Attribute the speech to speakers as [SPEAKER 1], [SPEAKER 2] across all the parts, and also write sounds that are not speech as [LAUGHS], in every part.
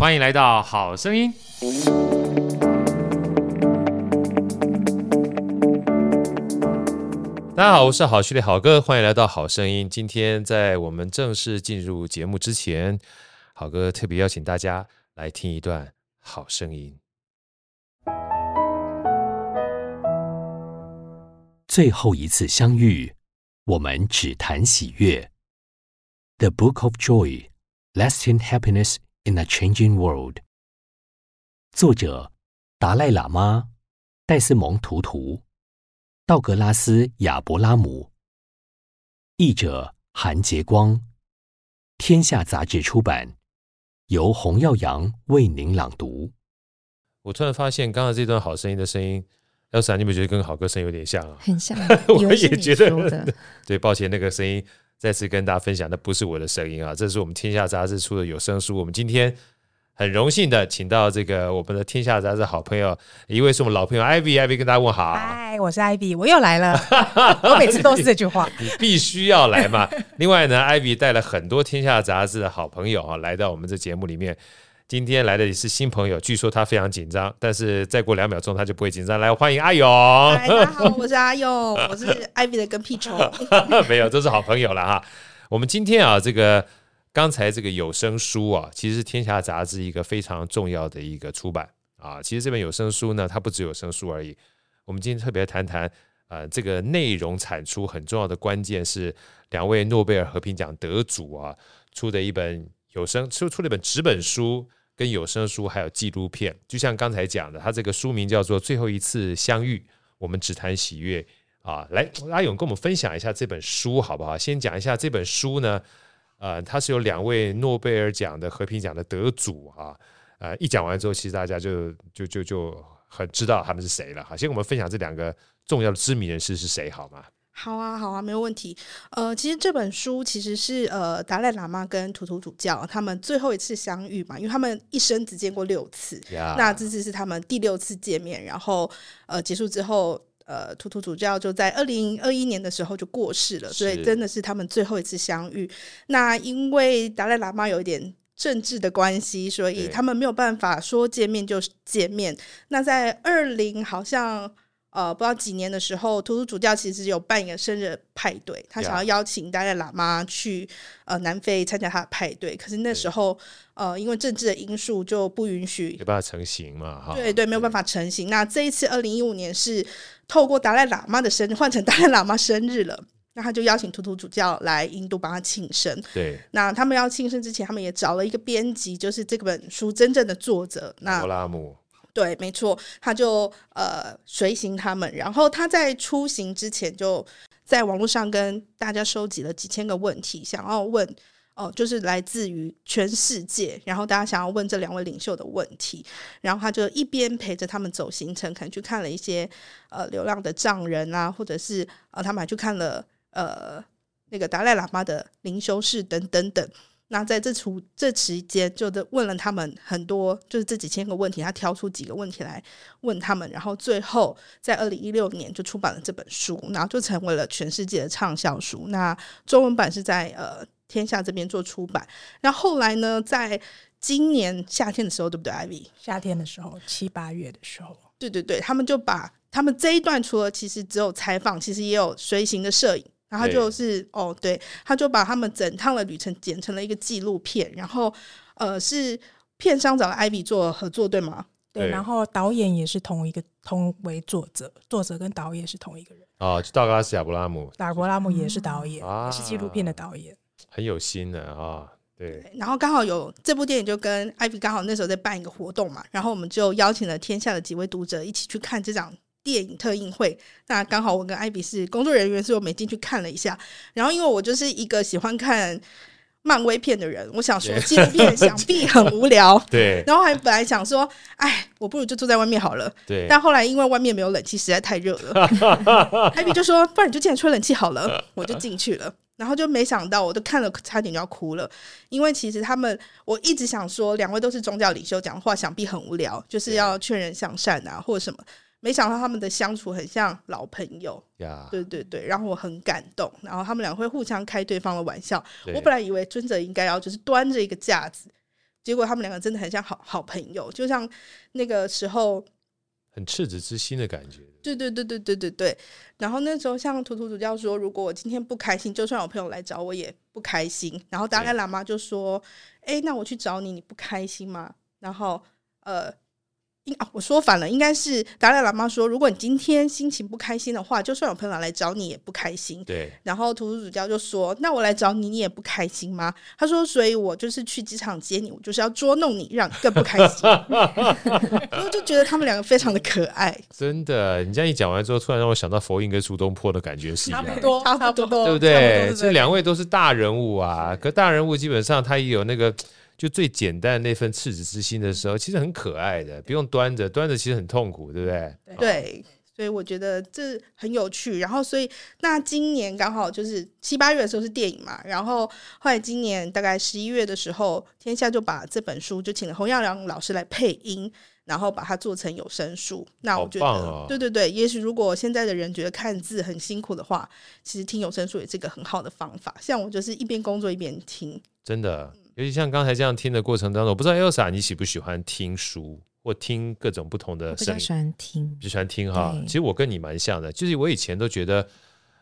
[SPEAKER 1] 欢迎来到好声音。大家好，我是好序列好哥，欢迎来到好声音。今天在我们正式进入节目之前，好哥特别邀请大家来听一段好声音。
[SPEAKER 2] 最后一次相遇，我们只谈喜悦。The Book of Joy, Lasting Happiness in a Changing World。作者：达赖喇嘛戴斯蒙·图图。道格拉斯·亚伯拉姆，译者韩杰光，天下杂志出版，由洪耀阳为您朗读。
[SPEAKER 1] 我突然发现，刚刚这段好声音的声音，Elsa，你有没有觉得跟好歌声有点像啊？
[SPEAKER 3] 很像，[LAUGHS]
[SPEAKER 1] 我也觉得。[LAUGHS] 对，抱歉，那个声音再次跟大家分享，那不是我的声音啊，这是我们天下杂志出的有声书。我们今天。很荣幸的请到这个我们的天下杂志好朋友，一位是我们老朋友 Ivy，Ivy 跟大家问好。
[SPEAKER 3] 嗨，我是 Ivy，我又来了。[LAUGHS] 我每次都是这句话，
[SPEAKER 1] 你必须要来嘛。另外呢，Ivy 带了很多天下杂志的好朋友啊，来到我们这节目里面。今天来的也是新朋友，据说他非常紧张，但是再过两秒钟他就不会紧张。来，欢迎阿勇。
[SPEAKER 3] 大家好，我是阿勇，[LAUGHS] 我是 Ivy 的跟屁虫。[LAUGHS]
[SPEAKER 1] 没有，都是好朋友了哈。我们今天啊，这个。刚才这个有声书啊，其实是天下杂志一个非常重要的一个出版啊。其实这本有声书呢，它不只有声书而已。我们今天特别谈谈，呃，这个内容产出很重要的关键是两位诺贝尔和平奖得主啊出的一本有声出出了一本纸本书，跟有声书还有纪录片。就像刚才讲的，它这个书名叫做《最后一次相遇》，我们只谈喜悦啊。来，阿勇跟我们分享一下这本书好不好？先讲一下这本书呢。呃，它是有两位诺贝尔奖的和平奖的得主啊，呃，一讲完之后，其实大家就就就就很知道他们是谁了哈。先跟我们分享这两个重要的知名人士是谁好吗？
[SPEAKER 3] 好啊，好啊，没有问题。呃，其实这本书其实是呃达赖喇嘛跟图图主教他们最后一次相遇嘛，因为他们一生只见过六次.那这次是他们第六次见面，然后呃结束之后。呃，图图主教就在二零二一年的时候就过世了，所以真的是他们最后一次相遇。那因为达赖喇嘛有一点政治的关系，所以他们没有办法说见面就见面。那在二零好像。呃，不知道几年的时候，图图主教其实有办一个生日派对，他想要邀请达赖喇嘛去呃南非参加他的派对，可是那时候呃因为政治的因素就不允许，
[SPEAKER 1] 没办法成型嘛，哈，
[SPEAKER 3] 对对，没有办法成型。那这一次二零一五年是透过达赖喇嘛的生日换成达赖喇嘛生日了，那他就邀请图图主教来印度帮他庆生。
[SPEAKER 1] 对，
[SPEAKER 3] 那他们要庆生之前，他们也找了一个编辑，就是这本书真正的作者，那
[SPEAKER 1] 拉姆。
[SPEAKER 3] 对，没错，他就呃随行他们，然后他在出行之前就在网络上跟大家收集了几千个问题，想要问哦、就是来自于全世界，然后大家想要问这两位领袖的问题，然后他就一边陪着他们走行程，可能去看了一些呃流浪的藏人啊，或者是呃他们还去看了呃那个达赖喇嘛的灵修室等等等。那在这处这期间，就问了他们很多，就是这几千个问题，他挑出几个问题来问他们，然后最后在二零一六年就出版了这本书，然后就成为了全世界的畅销书。那中文版是在呃天下这边做出版，然后后来呢，在今年夏天的时候，对不对，Ivy？
[SPEAKER 4] 夏天的时候，七八月的时候，
[SPEAKER 3] 对对对，他们就把他们这一段除了其实只有采访，其实也有随行的摄影。然后就是哦，对，他就把他们整趟的旅程剪成了一个纪录片，然后呃，是片商找了 Ivy 做合作，对吗？
[SPEAKER 4] 对，然后导演也是同一个，同为作者，作者跟导演是同一个人。
[SPEAKER 1] 哦，就道格拉斯·亚伯拉姆，
[SPEAKER 4] 亚伯拉姆也是导演，
[SPEAKER 1] 嗯、
[SPEAKER 4] 是纪录片的导演，
[SPEAKER 1] 很有心的啊、哦。对，
[SPEAKER 3] 然后刚好有这部电影，就跟艾比刚好那时候在办一个活动嘛，然后我们就邀请了天下的几位读者一起去看这场。电影特映会，那刚好我跟艾比是工作人员，所以我们进去看了一下。然后因为我就是一个喜欢看漫威片的人，我想说纪录片想必很无聊，[LAUGHS]
[SPEAKER 1] 对。
[SPEAKER 3] 然后还本来想说，哎，我不如就坐在外面好了，
[SPEAKER 1] 对。
[SPEAKER 3] 但后来因为外面没有冷气，实在太热了，[LAUGHS] 艾比就说，不然你就进来吹冷气好了，我就进去了。然后就没想到，我都看了差点就要哭了，因为其实他们，我一直想说，两位都是宗教领袖，讲话想必很无聊，就是要劝人向善啊，或者什么。没想到他们的相处很像老朋友.对对对，然后我很感动，然后他们俩会互相开对方的玩笑。我本来以为尊者应该要就是端着一个架子，结果他们两个真的很像好好朋友，就像那个时候
[SPEAKER 1] 很赤子之心的感觉。
[SPEAKER 3] 对对对对对对对。然后那时候像图图主教说，如果我今天不开心，就算有朋友来找我也不开心。然后大概喇嘛就说：“哎，那我去找你，你不开心吗？”然后呃。啊，我说反了，应该是达赖喇嘛说，如果你今天心情不开心的话，就算有朋友来找你也不开心。
[SPEAKER 1] 对。
[SPEAKER 3] 然后图图主教就说：“那我来找你，你也不开心吗？”他说：“所以我就是去机场接你，我就是要捉弄你，让你更不开心。”然后就觉得他们两个非常的可爱。
[SPEAKER 1] 真的，你这样一讲完之后，突然让我想到佛印跟苏东坡的感觉是一样的，
[SPEAKER 4] 差不多，差不多，
[SPEAKER 1] 对不对？这两位都是大人物啊，可大人物基本上他也有那个。就最简单的那份赤子之心的时候，其实很可爱的，不用端着，端着其实很痛苦，对不对？
[SPEAKER 3] 对，所以我觉得这很有趣。然后，所以那今年刚好就是七八月的时候是电影嘛，然后后来今年大概十一月的时候，天下就把这本书就请了洪耀良老师来配音，然后把它做成有声书。那我觉得，
[SPEAKER 1] 哦、
[SPEAKER 3] 对对对，也许如果现在的人觉得看字很辛苦的话，其实听有声书也是一个很好的方法。像我就是一边工作一边听，
[SPEAKER 1] 真的。尤其像刚才这样听的过程当中，我不知道 Elsa 你喜不喜欢听书或听各种不同的声音？
[SPEAKER 5] 比较喜欢听，
[SPEAKER 1] 比较喜欢听哈。其实我跟你蛮像的，就是我以前都觉得，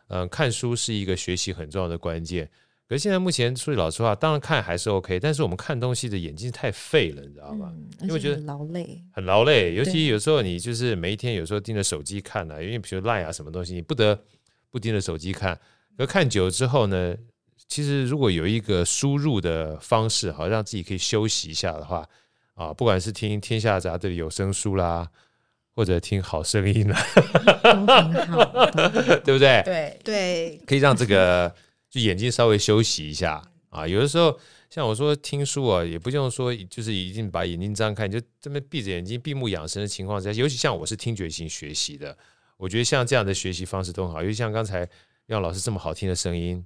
[SPEAKER 1] 嗯、呃，看书是一个学习很重要的关键。可是现在目前说句老实话，当然看还是 OK，但是我们看东西的眼睛太废了，你知道吗？
[SPEAKER 5] 嗯、
[SPEAKER 1] 因为觉得
[SPEAKER 5] 很劳累，
[SPEAKER 1] 很劳累。尤其有时候你就是每一天有时候盯着手机看啊，因为比如 Line 啊什么东西，你不得不盯着手机看。可看久了之后呢？其实，如果有一个输入的方式，好让自己可以休息一下的话，啊，不管是听《天下杂志》的有声书啦，或者听好声音啦，[LAUGHS] 对不对？
[SPEAKER 3] 对对，
[SPEAKER 1] 可以让这个就眼睛稍微休息一下啊。有的时候，像我说听书啊，也不用说就是一定把眼睛张开，你就这么闭着眼睛闭目养神的情况下，尤其像我是听觉型学习的，我觉得像这样的学习方式都很好。尤其像刚才让老师这么好听的声音。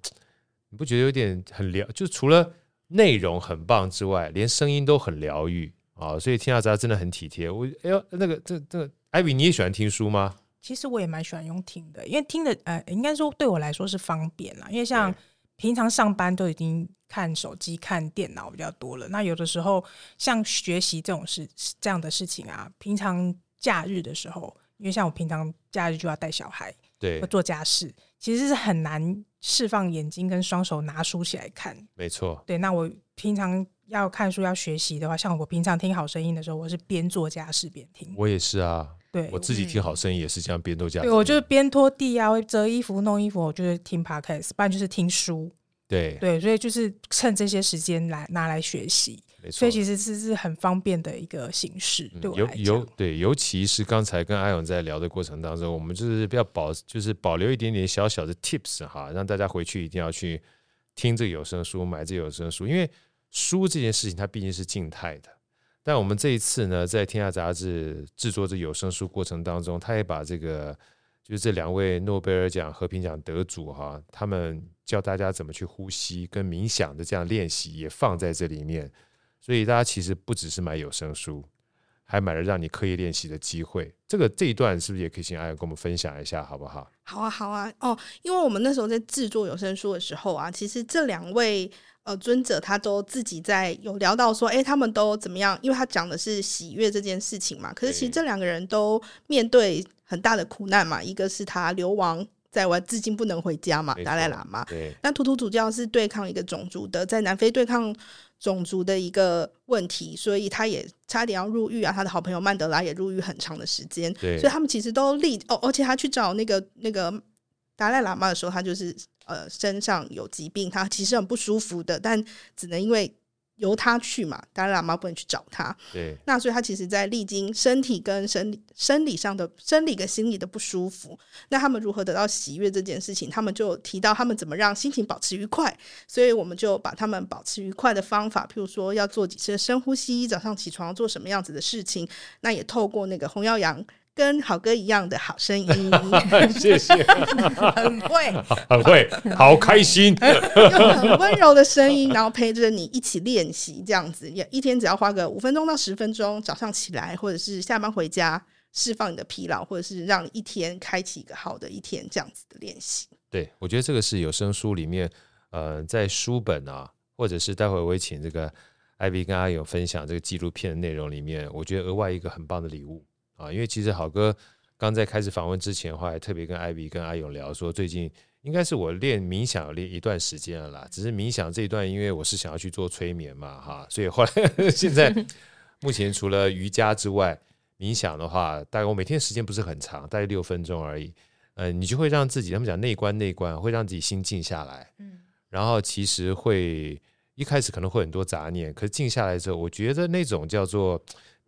[SPEAKER 1] 你不觉得有点很疗？就除了内容很棒之外，连声音都很疗愈啊！所以天下杂志真的很体贴。我哎呦，那个这这个，艾比你也喜欢听书吗？
[SPEAKER 4] 其实我也蛮喜欢用听的，因为听的呃，应该说对我来说是方便啦。因为像平常上班都已经看手机、看电脑比较多了，那有的时候像学习这种事这样的事情啊，平常假日的时候，因为像我平常假日就要带小孩，
[SPEAKER 1] 对，
[SPEAKER 4] 做家事，其实是很难。释放眼睛跟双手拿书起来看，
[SPEAKER 1] 没错。
[SPEAKER 4] 对，那我平常要看书要学习的话，像我平常听好声音的时候，我是边做家事边听。
[SPEAKER 1] 我也是啊，
[SPEAKER 4] 对，
[SPEAKER 1] 我自己听好声音也是这样边做家事。
[SPEAKER 4] 对，我就是边拖地啊，折衣服、弄衣服，我就是听 Podcast，不然就是听书。
[SPEAKER 1] 对
[SPEAKER 4] 对，所以就是趁这些时间来拿来学习。所以其实是是很方便的一个形式，对我来。
[SPEAKER 1] 尤尤对，尤其是刚才跟阿勇在聊的过程当中，我们就是要保，就是保留一点点小小的 tips 哈，让大家回去一定要去听这个有声书，买这个有声书，因为书这件事情它毕竟是静态的。但我们这一次呢，在天下杂志制作这有声书过程当中，他也把这个就是这两位诺贝尔奖和平奖得主哈，他们教大家怎么去呼吸跟冥想的这样练习也放在这里面。所以大家其实不只是买有声书，还买了让你刻意练习的机会。这个这一段是不是也可以请阿勇跟我们分享一下，好不好？
[SPEAKER 3] 好啊，好啊。哦，因为我们那时候在制作有声书的时候啊，其实这两位呃尊者他都自己在有聊到说，哎，他们都怎么样？因为他讲的是喜悦这件事情嘛。可是其实这两个人都面对很大的苦难嘛。一个是他流亡在外，至今不能回家嘛，达赖喇嘛。
[SPEAKER 1] 对。
[SPEAKER 3] 那图图主教是对抗一个种族的，在南非对抗。种族的一个问题，所以他也差点要入狱啊。他的好朋友曼德拉也入狱很长的时间，
[SPEAKER 1] 对，
[SPEAKER 3] 所以他们其实都立哦，而且他去找那个那个达赖喇嘛的时候，他就是呃身上有疾病，他其实很不舒服的，但只能因为。由他去嘛，达赖喇嘛不能去找他。
[SPEAKER 1] 对，
[SPEAKER 3] 那所以他其实，在历经身体跟生理、生理上的生理跟心理的不舒服。那他们如何得到喜悦这件事情，他们就提到他们怎么让心情保持愉快。所以我们就把他们保持愉快的方法，譬如说要做几次深呼吸，早上起床做什么样子的事情。那也透过那个红耀扬。跟好哥一样的好声音，[LAUGHS]
[SPEAKER 1] 谢谢，[LAUGHS]
[SPEAKER 3] 很会，
[SPEAKER 1] 很会，好开心，[LAUGHS]
[SPEAKER 3] 用很温柔的声音，然后陪着你一起练习，这样子，也一天只要花个五分钟到十分钟，早上起来或者是下班回家，释放你的疲劳，或者是让你一天开启一个好的一天，这样子的练习。
[SPEAKER 1] 对，我觉得这个是有声书里面，呃，在书本啊，或者是待会我会请这个。艾比跟阿勇分享这个纪录片的内容里面，我觉得额外一个很棒的礼物啊，因为其实好哥刚在开始访问之前的话，还特别跟艾比跟阿勇聊说，最近应该是我练冥想练一段时间了啦，只是冥想这一段，因为我是想要去做催眠嘛，哈，所以后来 [LAUGHS] 现在目前除了瑜伽之外，冥想的话，大概我每天时间不是很长，大概六分钟而已。嗯、呃，你就会让自己，他们讲内观内观，会让自己心静下来。嗯，然后其实会一开始可能会很多杂念，可是静下来之后，我觉得那种叫做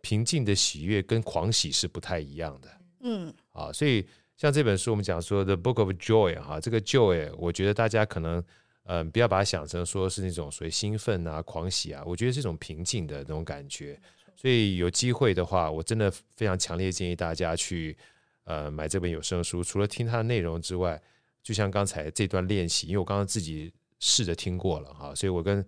[SPEAKER 1] 平静的喜悦跟狂喜是不太一样的。嗯，啊，所以像这本书我们讲说《The Book of Joy》哈，这个 Joy，我觉得大家可能嗯、呃、不要把它想成说是那种所谓兴奋啊、狂喜啊，我觉得是一种平静的那种感觉。所以有机会的话，我真的非常强烈建议大家去呃买这本有声书。除了听它的内容之外，就像刚才这段练习，因为我刚刚自己试着听过了哈，所以我跟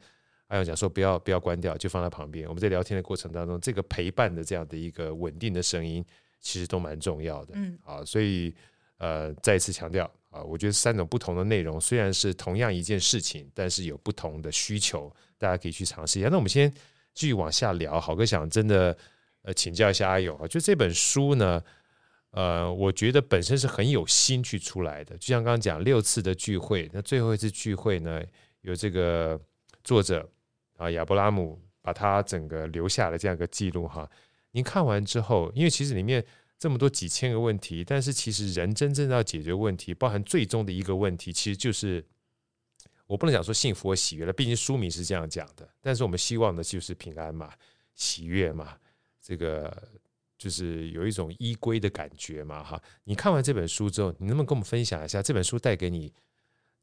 [SPEAKER 1] 阿勇讲说不要不要关掉，就放在旁边。我们在聊天的过程当中，这个陪伴的这样的一个稳定的声音，其实都蛮重要的。嗯，啊，所以呃再一次强调啊，我觉得三种不同的内容虽然是同样一件事情，但是有不同的需求，大家可以去尝试一下。那我们先。继续往下聊，好哥想真的呃请教一下阿勇啊，就这本书呢，呃，我觉得本身是很有心去出来的。就像刚刚讲六次的聚会，那最后一次聚会呢，有这个作者啊亚伯拉姆把他整个留下了这样一个记录哈。您看完之后，因为其实里面这么多几千个问题，但是其实人真正要解决问题，包含最终的一个问题，其实就是。我不能讲说幸福和喜悦了，毕竟书名是这样讲的。但是我们希望的就是平安嘛，喜悦嘛，这个就是有一种依归的感觉嘛，哈。你看完这本书之后，你能不能跟我们分享一下这本书带给你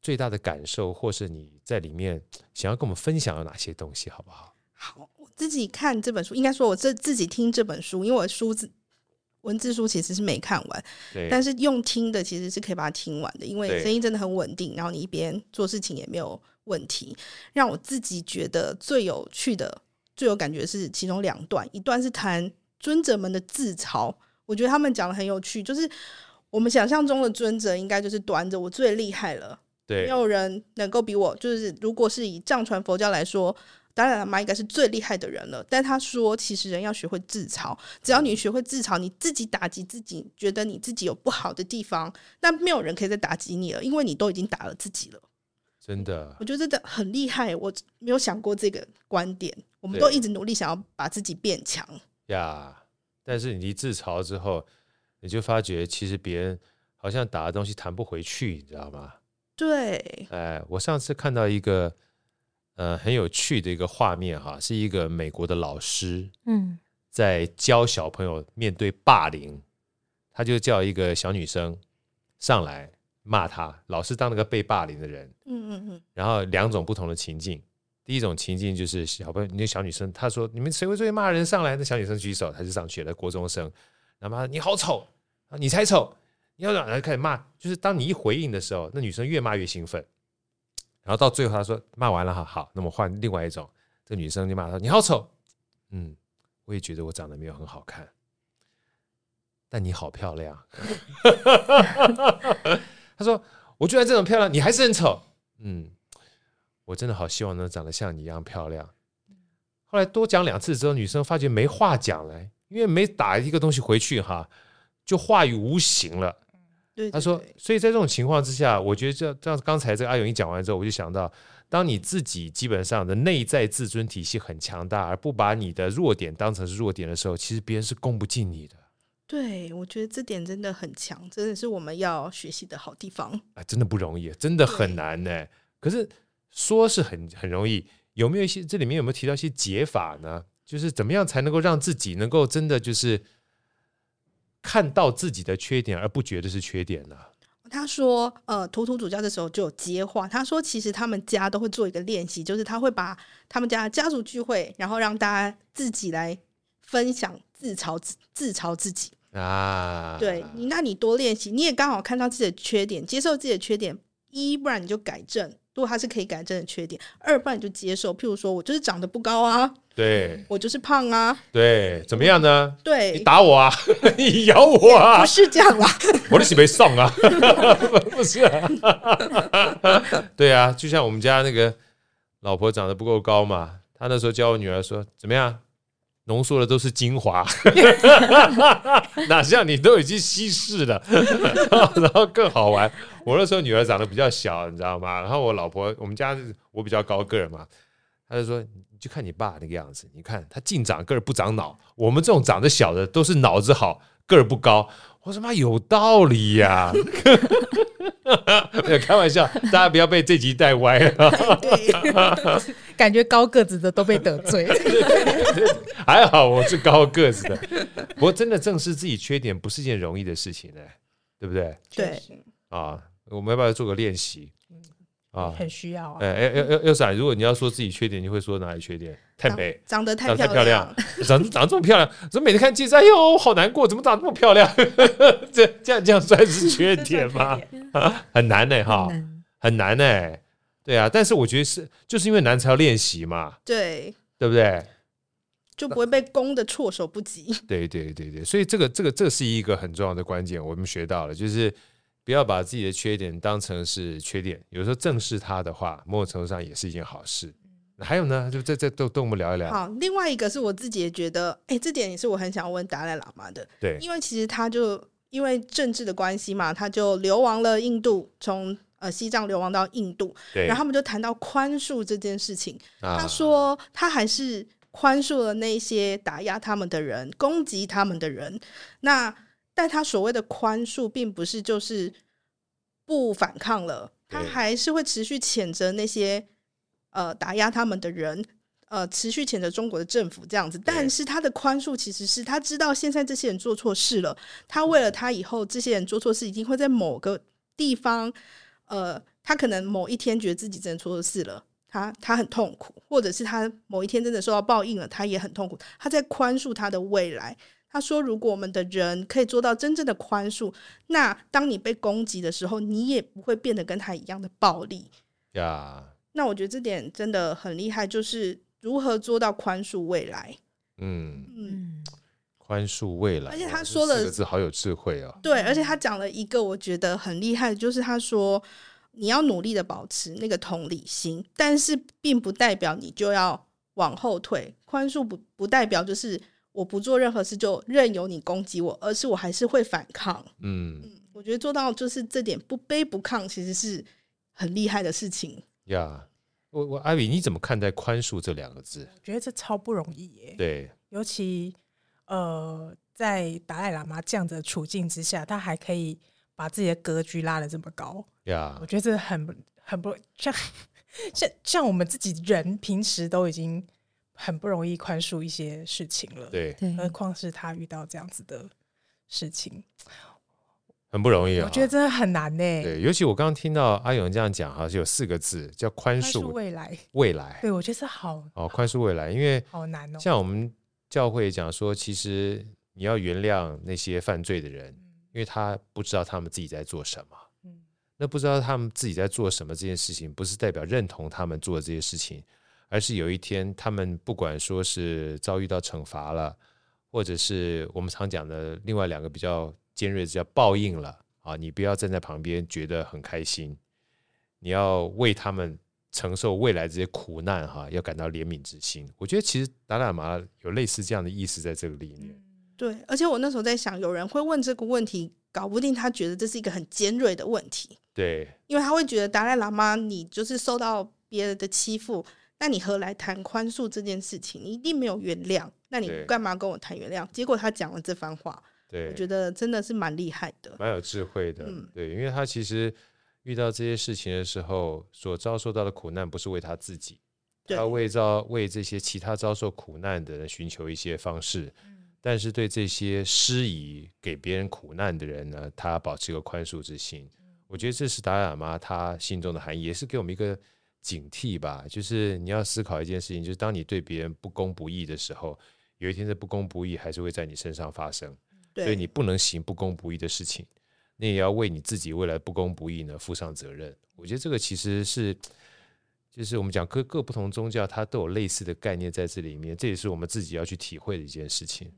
[SPEAKER 1] 最大的感受，或是你在里面想要跟我们分享有哪些东西，好不好？
[SPEAKER 3] 好，我自己看这本书，应该说我这自己听这本书，因为我书字。文字书其实是没看完，但是用听的其实是可以把它听完的，因为声音真的很稳定，然后你一边做事情也没有问题。让我自己觉得最有趣的、最有感觉是其中两段，一段是谈尊者们的自嘲，我觉得他们讲的很有趣，就是我们想象中的尊者应该就是端着我最厉害了，对，没有人能够比我，就是如果是以藏传佛教来说。当然了，玛应该是最厉害的人了。但他说，其实人要学会自嘲。只要你学会自嘲，你自己打击自己，觉得你自己有不好的地方，那没有人可以再打击你了，因为你都已经打了自己了。
[SPEAKER 1] 真的，
[SPEAKER 3] 我觉得真的很厉害。我没有想过这个观点。我们都一直努力想要把自己变强
[SPEAKER 1] 呀。Yeah, 但是你一自嘲之后，你就发觉其实别人好像打的东西弹不回去，你知道吗？
[SPEAKER 3] 对。
[SPEAKER 1] 哎，我上次看到一个。呃，很有趣的一个画面哈，是一个美国的老师，嗯，在教小朋友面对霸凌，他就叫一个小女生上来骂他，老师当那个被霸凌的人，嗯嗯嗯，然后两种不同的情境，第一种情境就是小朋友，那小女生她说：“你们谁会最骂人？”上来，那小女生举手，她就上去了，国中生，然后你好丑啊，你才丑，你要让人开始骂，就是当你一回应的时候，那女生越骂越兴奋。然后到最后，她说骂完了哈，好，那么换另外一种，这女生就骂他，你好丑，嗯，我也觉得我长得没有很好看，但你好漂亮。[LAUGHS] 他说，我居然这种漂亮，你还是很丑，嗯，我真的好希望能长得像你一样漂亮。后来多讲两次之后，女生发觉没话讲了，因为没打一个东西回去哈，就话语无形了。
[SPEAKER 3] 对对对，
[SPEAKER 1] 他说，所以在这种情况之下，我觉得这这样，刚才这个阿勇一讲完之后，我就想到，当你自己基本上的内在自尊体系很强大，而不把你的弱点当成是弱点的时候，其实别人是攻不进你的。
[SPEAKER 3] 对，我觉得这点真的很强，真的是我们要学习的好地方。
[SPEAKER 1] 啊，真的不容易，真的很难呢。可是说是很很容易，有没有一些这里面有没有提到一些解法呢？就是怎么样才能够让自己能够真的就是。看到自己的缺点而不觉得是缺点呢？
[SPEAKER 3] 他说：“呃，图图主教的时候就有接话。他说，其实他们家都会做一个练习，就是他会把他们家的家族聚会，然后让大家自己来分享自嘲自自嘲自己啊。对，那你多练习，你也刚好看到自己的缺点，接受自己的缺点，一不然你就改正。”如果他是可以改正的缺点，二半你就接受。譬如说我就是长得不高啊，
[SPEAKER 1] 对，
[SPEAKER 3] 我就是胖啊，
[SPEAKER 1] 对，怎么样呢？
[SPEAKER 3] 对，
[SPEAKER 1] 你打我啊，[LAUGHS] 你咬我啊，
[SPEAKER 3] 不是这样啦，
[SPEAKER 1] 我的是没送啊，[LAUGHS] 不是啊，[LAUGHS] 对啊，就像我们家那个老婆长得不够高嘛，他那时候教我女儿说：“怎么样？浓缩的都是精华，哪像你都已经稀释了，然后更好玩。”我那时候女儿长得比较小，你知道吗？然后我老婆，我们家我比较高个儿嘛，她就说：“你就看你爸那个样子，你看他净长个儿不长脑，我们这种长得小的都是脑子好，个儿不高。”我说妈有道理呀、啊！[LAUGHS] 没有开玩笑，大家不要被这集带歪了。[LAUGHS]
[SPEAKER 4] 感觉高个子的都被得罪了。
[SPEAKER 1] 还好我是高个子的，不过真的正视自己缺点不是件容易的事情呢，对不对？
[SPEAKER 3] 对
[SPEAKER 1] 啊，我们要不要做个练习？啊，
[SPEAKER 4] 很需要啊！
[SPEAKER 1] 哎哎，要要要闪！如果你要说自己缺点，你会说哪里缺点？太美，
[SPEAKER 3] 长得太
[SPEAKER 1] 长得太漂亮，
[SPEAKER 3] 亮，
[SPEAKER 1] 长长得这么漂亮，[LAUGHS] 怎么每天看镜子，哎呦，好难过，怎么长这么漂亮？[LAUGHS] 这这样这样算是缺点吗？[LAUGHS] 啊，很难呢，哈，很难呢。对啊，但是我觉得是，就是因为难才要练习嘛。
[SPEAKER 3] 对，
[SPEAKER 1] 对不对？
[SPEAKER 3] 就不会被攻的措手不及。
[SPEAKER 1] 对对对对，所以这个这个这是一个很重要的关键，我们学到了，就是。不要把自己的缺点当成是缺点，有时候正视它的话，某种程度上也是一件好事。还有呢，就这这都跟我们聊一聊。
[SPEAKER 3] 好，另外一个是我自己也觉得，哎，这点也是我很想问达赖喇嘛的。
[SPEAKER 1] 对，
[SPEAKER 3] 因为其实他就因为政治的关系嘛，他就流亡了印度，从呃西藏流亡到印度。
[SPEAKER 1] 对，
[SPEAKER 3] 然后他们就谈到宽恕这件事情。
[SPEAKER 1] 啊，
[SPEAKER 3] 他说他还是宽恕了那些打压他们的人、攻击他们的人。那但他所谓的宽恕，并不是就是不反抗了，他还是会持续谴责那些呃打压他们的人，呃，持续谴责中国的政府这样子。但是他的宽恕其实是他知道现在这些人做错事了，他为了他以后这些人做错事，一定会在某个地方，呃，他可能某一天觉得自己真的做错事了，他他很痛苦，或者是他某一天真的受到报应了，他也很痛苦。他在宽恕他的未来。他说：“如果我们的人可以做到真正的宽恕，那当你被攻击的时候，你也不会变得跟他一样的暴力。”
[SPEAKER 1] 呀，
[SPEAKER 3] 那我觉得这点真的很厉害，就是如何做到宽恕未来。
[SPEAKER 1] 嗯
[SPEAKER 3] 嗯，
[SPEAKER 1] 宽恕未来，
[SPEAKER 3] 而且他说的
[SPEAKER 1] 四个字好有智慧哦。
[SPEAKER 3] 对，而且他讲了一个我觉得很厉害，就是他说你要努力的保持那个同理心，但是并不代表你就要往后退。宽恕不不代表就是。我不做任何事就任由你攻击我，而是我还是会反抗。
[SPEAKER 1] 嗯，
[SPEAKER 3] 嗯，我觉得做到就是这点不卑不亢，其实是很厉害的事情。
[SPEAKER 1] 呀，我我艾比，你怎么看待宽恕这两个字？
[SPEAKER 4] 我觉得这超不容易耶。
[SPEAKER 1] 对，
[SPEAKER 4] 尤其呃，在达赖喇嘛这样的处境之下，他还可以把自己的格局拉得这么高。
[SPEAKER 1] 呀，
[SPEAKER 4] 我觉得这很很不像 [LAUGHS] 像像我们自己人平时都已经。很不容易宽恕一些事情了，
[SPEAKER 1] 对，
[SPEAKER 4] 何况是他遇到这样子的事情，
[SPEAKER 1] 很不容易啊。
[SPEAKER 4] 我觉得真的很难呢。
[SPEAKER 1] 对，尤其我刚刚听到阿勇这样讲，好像有四个字叫宽恕
[SPEAKER 4] 未来。[LAUGHS]
[SPEAKER 1] 未来，
[SPEAKER 4] 对我觉得是好
[SPEAKER 1] 哦，宽恕未来，因为
[SPEAKER 4] 好难哦。
[SPEAKER 1] 像我们教会讲说，其实你要原谅那些犯罪的人，因为他不知道他们自己在做什么。嗯，那不知道他们自己在做什么这件事情，不是代表认同他们做的这些事情。而是有一天，他们不管说是遭遇到惩罚了，或者是我们常讲的另外两个比较尖锐的叫报应了啊，你不要站在旁边觉得很开心，你要为他们承受未来这些苦难哈，要感到怜悯之心。我觉得其实达赖喇嘛有类似这样的意思在这个里面。
[SPEAKER 3] 对，而且我那时候在想，有人会问这个问题，搞不定他觉得这是一个很尖锐的问题。
[SPEAKER 1] 对，
[SPEAKER 3] 因为他会觉得达赖喇嘛，你就是受到别人的欺负。那你何来谈宽恕这件事情？你一定没有原谅，那你干嘛跟我谈原谅？结果他讲了这番话，对，我觉得真的是蛮厉害的，
[SPEAKER 1] 蛮有智慧的。嗯，对，因为他其实遇到这些事情的时候，所遭受到的苦难不是为他自己，他为遭为这些其他遭受苦难的人寻求一些方式，但是对这些施以给别人苦难的人呢，他保持一个宽恕之心。我觉得这是达赖喇嘛他心中的含义，也是给我们一个。警惕吧，就是你要思考一件事情，就是当你对别人不公不义的时候，有一天这不公不义还是会在你身上发生。所以你不能行不公不义的事情，你也要为你自己未来不公不义呢负上责任。我觉得这个其实是，就是我们讲各各不同宗教，它都有类似的概念在这里面，这也是我们自己要去体会的一件事情。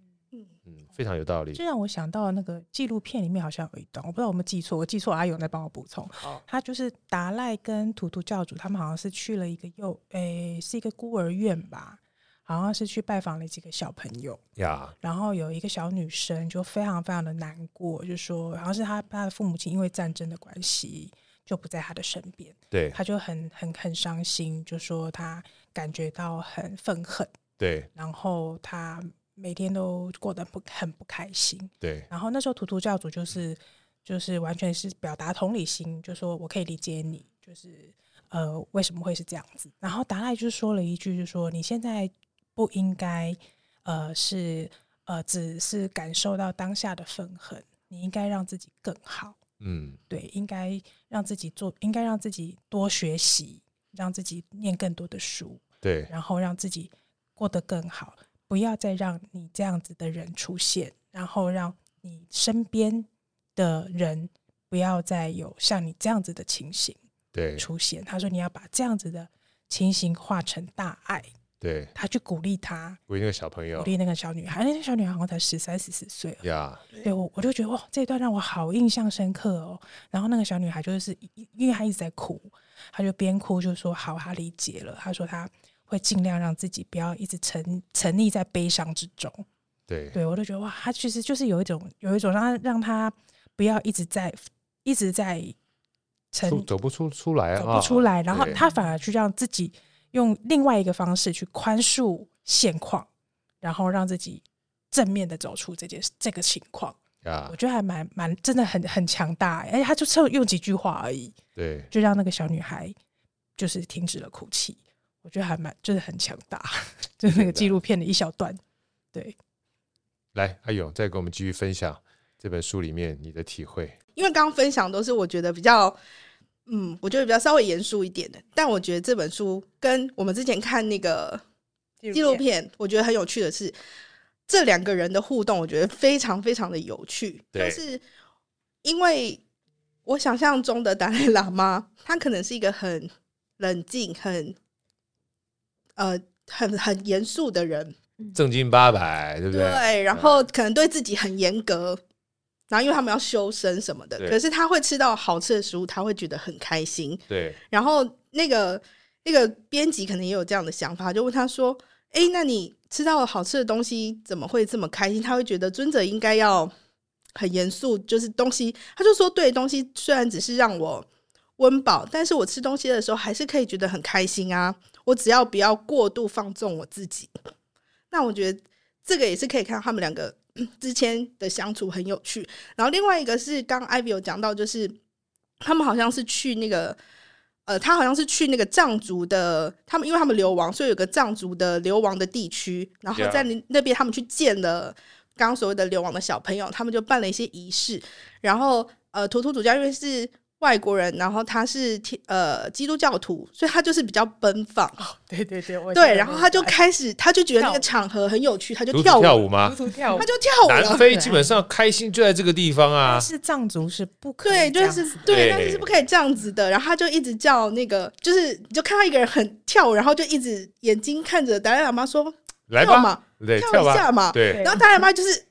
[SPEAKER 1] 嗯嗯，非常有道理。
[SPEAKER 4] 这让我想到那个纪录片里面好像有一段，我不知道我们记错，我记错，阿勇再帮我补充。
[SPEAKER 1] 好，
[SPEAKER 4] 他就是达赖跟图图教主，他们好像是去了一个幼，诶、欸，是一个孤儿院吧，好像是去拜访了几个小朋友
[SPEAKER 1] 呀。
[SPEAKER 4] 然后有一个小女生就非常非常的难过，就说好像是他他的父母亲因为战争的关系就不在他的身边，
[SPEAKER 1] 对，
[SPEAKER 4] 他就很很很伤心，就说他感觉到很愤恨，
[SPEAKER 1] 对，
[SPEAKER 4] 然后他。每天都过得不很不开心，
[SPEAKER 1] 对。
[SPEAKER 4] 然后那时候图图教主就是就是完全是表达同理心，就说我可以理解你，就是呃为什么会是这样子。然后达赖就说了一句，就说你现在不应该呃是呃只是感受到当下的愤恨，你应该让自己更好。
[SPEAKER 1] 嗯，
[SPEAKER 4] 对，应该让自己做，应该让自己多学习，让自己念更多的书，
[SPEAKER 1] 对，
[SPEAKER 4] 然后让自己过得更好。不要再让你这样子的人出现，然后让你身边的人不要再有像你这样子的情形对出现。他说你要把这样子的情形化成大爱，
[SPEAKER 1] 对，他
[SPEAKER 4] 去鼓励他，
[SPEAKER 1] 鼓励那个小朋友，
[SPEAKER 4] 鼓励那个小女孩，那个小女孩好像才十三十四岁
[SPEAKER 1] 呀。
[SPEAKER 4] 对我我就觉得哇，这一段让我好印象深刻哦。然后那个小女孩就是因为她一直在哭，她就边哭就说好，她理解了。她说她。会尽量让自己不要一直沉沉溺在悲伤之中。
[SPEAKER 1] 对，
[SPEAKER 4] 对我都觉得哇，他其实就是有一种有一种让他让他不要一直在一直在沉
[SPEAKER 1] 走不出出来啊，
[SPEAKER 4] 走不出来，然后他反而去让自己用另外一个方式去宽恕现况，然后让自己正面的走出这件这个情况。我觉得还蛮蛮真的很很强大，而且他就用用几句话而已，
[SPEAKER 1] 对，
[SPEAKER 4] 就让那个小女孩就是停止了哭泣。我觉得还蛮，就是很强大，[LAUGHS] 就是那个纪录片的一小段。对，
[SPEAKER 1] 来，阿勇再给我们继续分享这本书里面你的体会。
[SPEAKER 3] 因为刚刚分享都是我觉得比较，嗯，我觉得比较稍微严肃一点的。但我觉得这本书跟我们之前看那个纪录片，我觉得很有趣的是，这两个人的互动，我觉得非常非常的有趣。就是因为我想象中的达赖喇嘛，他可能是一个很冷静、很呃，很很严肃的人，
[SPEAKER 1] 正经八百，对不对？
[SPEAKER 3] 对，然后可能对自己很严格，然后因为他们要修身什么的，可是他会吃到好吃的食物，他会觉得很开心。
[SPEAKER 1] 对，
[SPEAKER 3] 然后那个那个编辑可能也有这样的想法，就问他说：“哎，那你吃到了好吃的东西，怎么会这么开心？”他会觉得尊者应该要很严肃，就是东西，他就说：“对，东西虽然只是让我温饱，但是我吃东西的时候还是可以觉得很开心啊。”我只要不要过度放纵我自己，那我觉得这个也是可以看到他们两个之间的相处很有趣。然后另外一个是刚刚 Ivy 有讲到，就是他们好像是去那个呃，他好像是去那个藏族的，他们因为他们流亡，所以有个藏族的流亡的地区，然后在那边他们去见了刚刚所谓的流亡的小朋友，他们就办了一些仪式，然后呃，图图主教因为是。外国人，然后他是天呃基督教徒，所以他就是比较奔放。
[SPEAKER 4] 哦、对对对，
[SPEAKER 3] 对，然后他就开始，他就觉得那个场合很有趣，他就跳舞
[SPEAKER 1] 跳舞吗？
[SPEAKER 4] 跳舞，
[SPEAKER 3] 他就跳舞。
[SPEAKER 1] 南非基本上开心就在这个地方啊。
[SPEAKER 4] 但是藏族是不可以，
[SPEAKER 3] 对，就是对，但是是不可以这样子的。然后他就一直叫那个，就是你就看到一个人很跳舞，然后就一直眼睛看着达赖喇嘛说：“来吧嘛，
[SPEAKER 1] 对，
[SPEAKER 3] 跳一下嘛。”对，然后达赖喇嘛就是。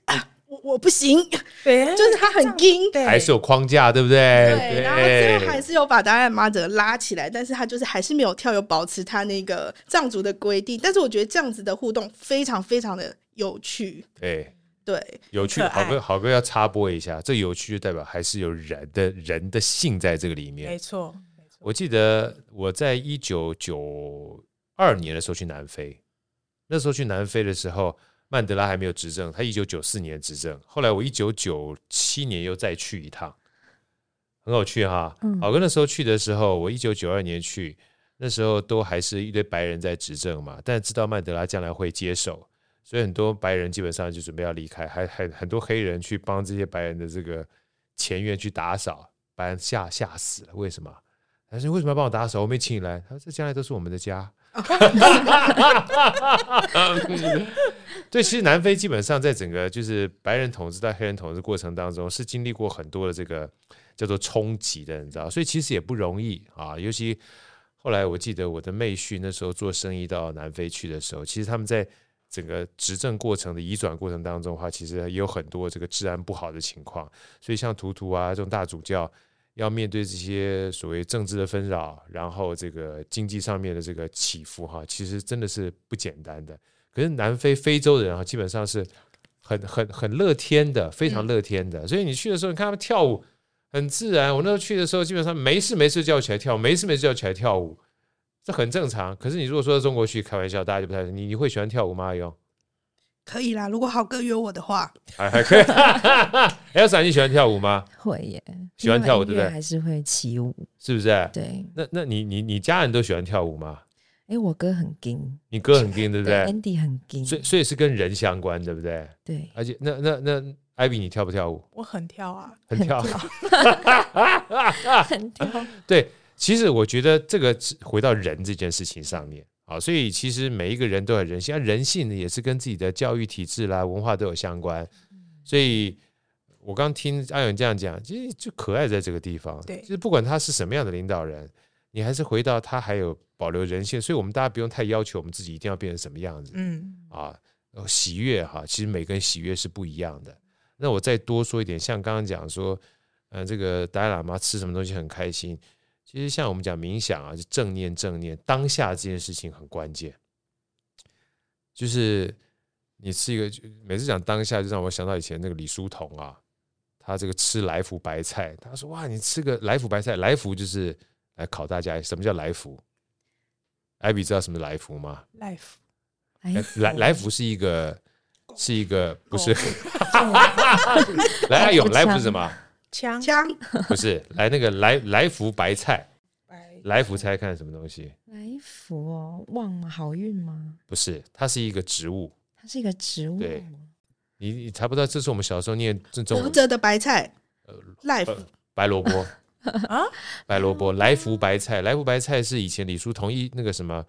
[SPEAKER 3] 我我不行，对，就是他很硬，
[SPEAKER 1] 还是有框架，对不对？
[SPEAKER 3] 对，然后最后还是有把达赖喇嘛者拉起来，但是他就是还是没有跳，有保持他那个藏族的规定。但是我觉得这样子的互动非常非常的有趣，
[SPEAKER 1] 对
[SPEAKER 3] 对，
[SPEAKER 1] 有趣。好哥好哥要插播一下，这有趣就代表还是有人的人的性在这个里面，
[SPEAKER 4] 没错。
[SPEAKER 1] 我记得我在一九九二年的时候去南非，那时候去南非的时候。曼德拉还没有执政，他一九九四年执政。后来我一九九七年又再去一趟，很有趣哈。好哥那时候去的时候，我一九九二年去，那时候都还是一堆白人在执政嘛，但知道曼德拉将来会接手，所以很多白人基本上就准备要离开，还很很多黑人去帮这些白人的这个前院去打扫，把人吓吓死了。为什么？他说为什么要帮我打扫？我没请你来。他说这将来都是我们的家。[LAUGHS] 对，其实南非基本上在整个就是白人统治到黑人统治过程当中，是经历过很多的这个叫做冲击的，你知道，所以其实也不容易啊。尤其后来我记得我的妹婿那时候做生意到南非去的时候，其实他们在整个执政过程的移转过程当中的话，其实也有很多这个治安不好的情况。所以像图图啊这种大主教，要面对这些所谓政治的纷扰，然后这个经济上面的这个起伏哈，其实真的是不简单的。可是南非非洲的人啊，基本上是很很很乐天的，非常乐天的。所以你去的时候，你看他们跳舞很自然。我那时候去的时候，基本上没事没事就要起来跳，没事没事就要起来跳舞。这很正常，可是你如果说到中国去开玩笑，大家就不太你你会喜欢跳舞吗？阿勇
[SPEAKER 3] 可以啦，如果豪哥约我的话，
[SPEAKER 1] 还还可以。Elsa，你喜欢跳舞吗？
[SPEAKER 5] 会耶，
[SPEAKER 1] 喜欢跳舞对不对？
[SPEAKER 5] 还是会起舞，
[SPEAKER 1] 是不是？
[SPEAKER 5] 对。
[SPEAKER 1] 那那你你你家人都喜欢跳舞吗？
[SPEAKER 5] 哎，我哥很硬，
[SPEAKER 1] 你哥很硬，对不对
[SPEAKER 5] ？Andy 很硬，
[SPEAKER 1] 所以所以是跟人相关，对不对？
[SPEAKER 5] 对。
[SPEAKER 1] 而且那那那艾比，你跳不跳舞？
[SPEAKER 4] 我很跳啊，
[SPEAKER 1] 很跳，[LAUGHS]
[SPEAKER 5] 很跳。[LAUGHS]
[SPEAKER 1] 对。其实我觉得这个回到人这件事情上面啊，所以其实每一个人都很人性，人性也是跟自己的教育体制啦、文化都有相关。所以我刚听阿勇这样讲，其实就可爱在这个地方。
[SPEAKER 4] 对，
[SPEAKER 1] 就是不管他是什么样的领导人，你还是回到他还有保留人性，所以我们大家不用太要求我们自己一定要变成什么样子。嗯啊，喜悦哈，其实每个人喜悦是不一样的。那我再多说一点，像刚刚讲说，嗯、呃，这个达赖喇嘛吃什么东西很开心。其实像我们讲冥想啊，就正念正念，当下这件事情很关键。就是你吃一个，每次讲当下，就让我想到以前那个李叔同啊，他这个吃来福白菜，他说哇，你吃个来福白菜，来福就是来考大家，什么叫来福？艾比知道什么来福吗？
[SPEAKER 4] 来福，
[SPEAKER 1] 来来福是一个是一个不是？[LAUGHS] 来阿勇，[LAUGHS] 来福是什么？
[SPEAKER 4] 枪
[SPEAKER 3] 枪
[SPEAKER 1] 不是来那个来来福白菜，来福猜看什么东西？
[SPEAKER 5] 来福哦，旺吗？好运吗？
[SPEAKER 1] 不是，它是一个植物。
[SPEAKER 5] 它是一个植物。
[SPEAKER 1] 对，你你猜不到，这是我们小时候念这种
[SPEAKER 3] 活着的白菜。呃，life
[SPEAKER 1] 白萝卜啊，[LAUGHS] 白萝卜来福白菜，来福白菜是以前李叔同意那个什么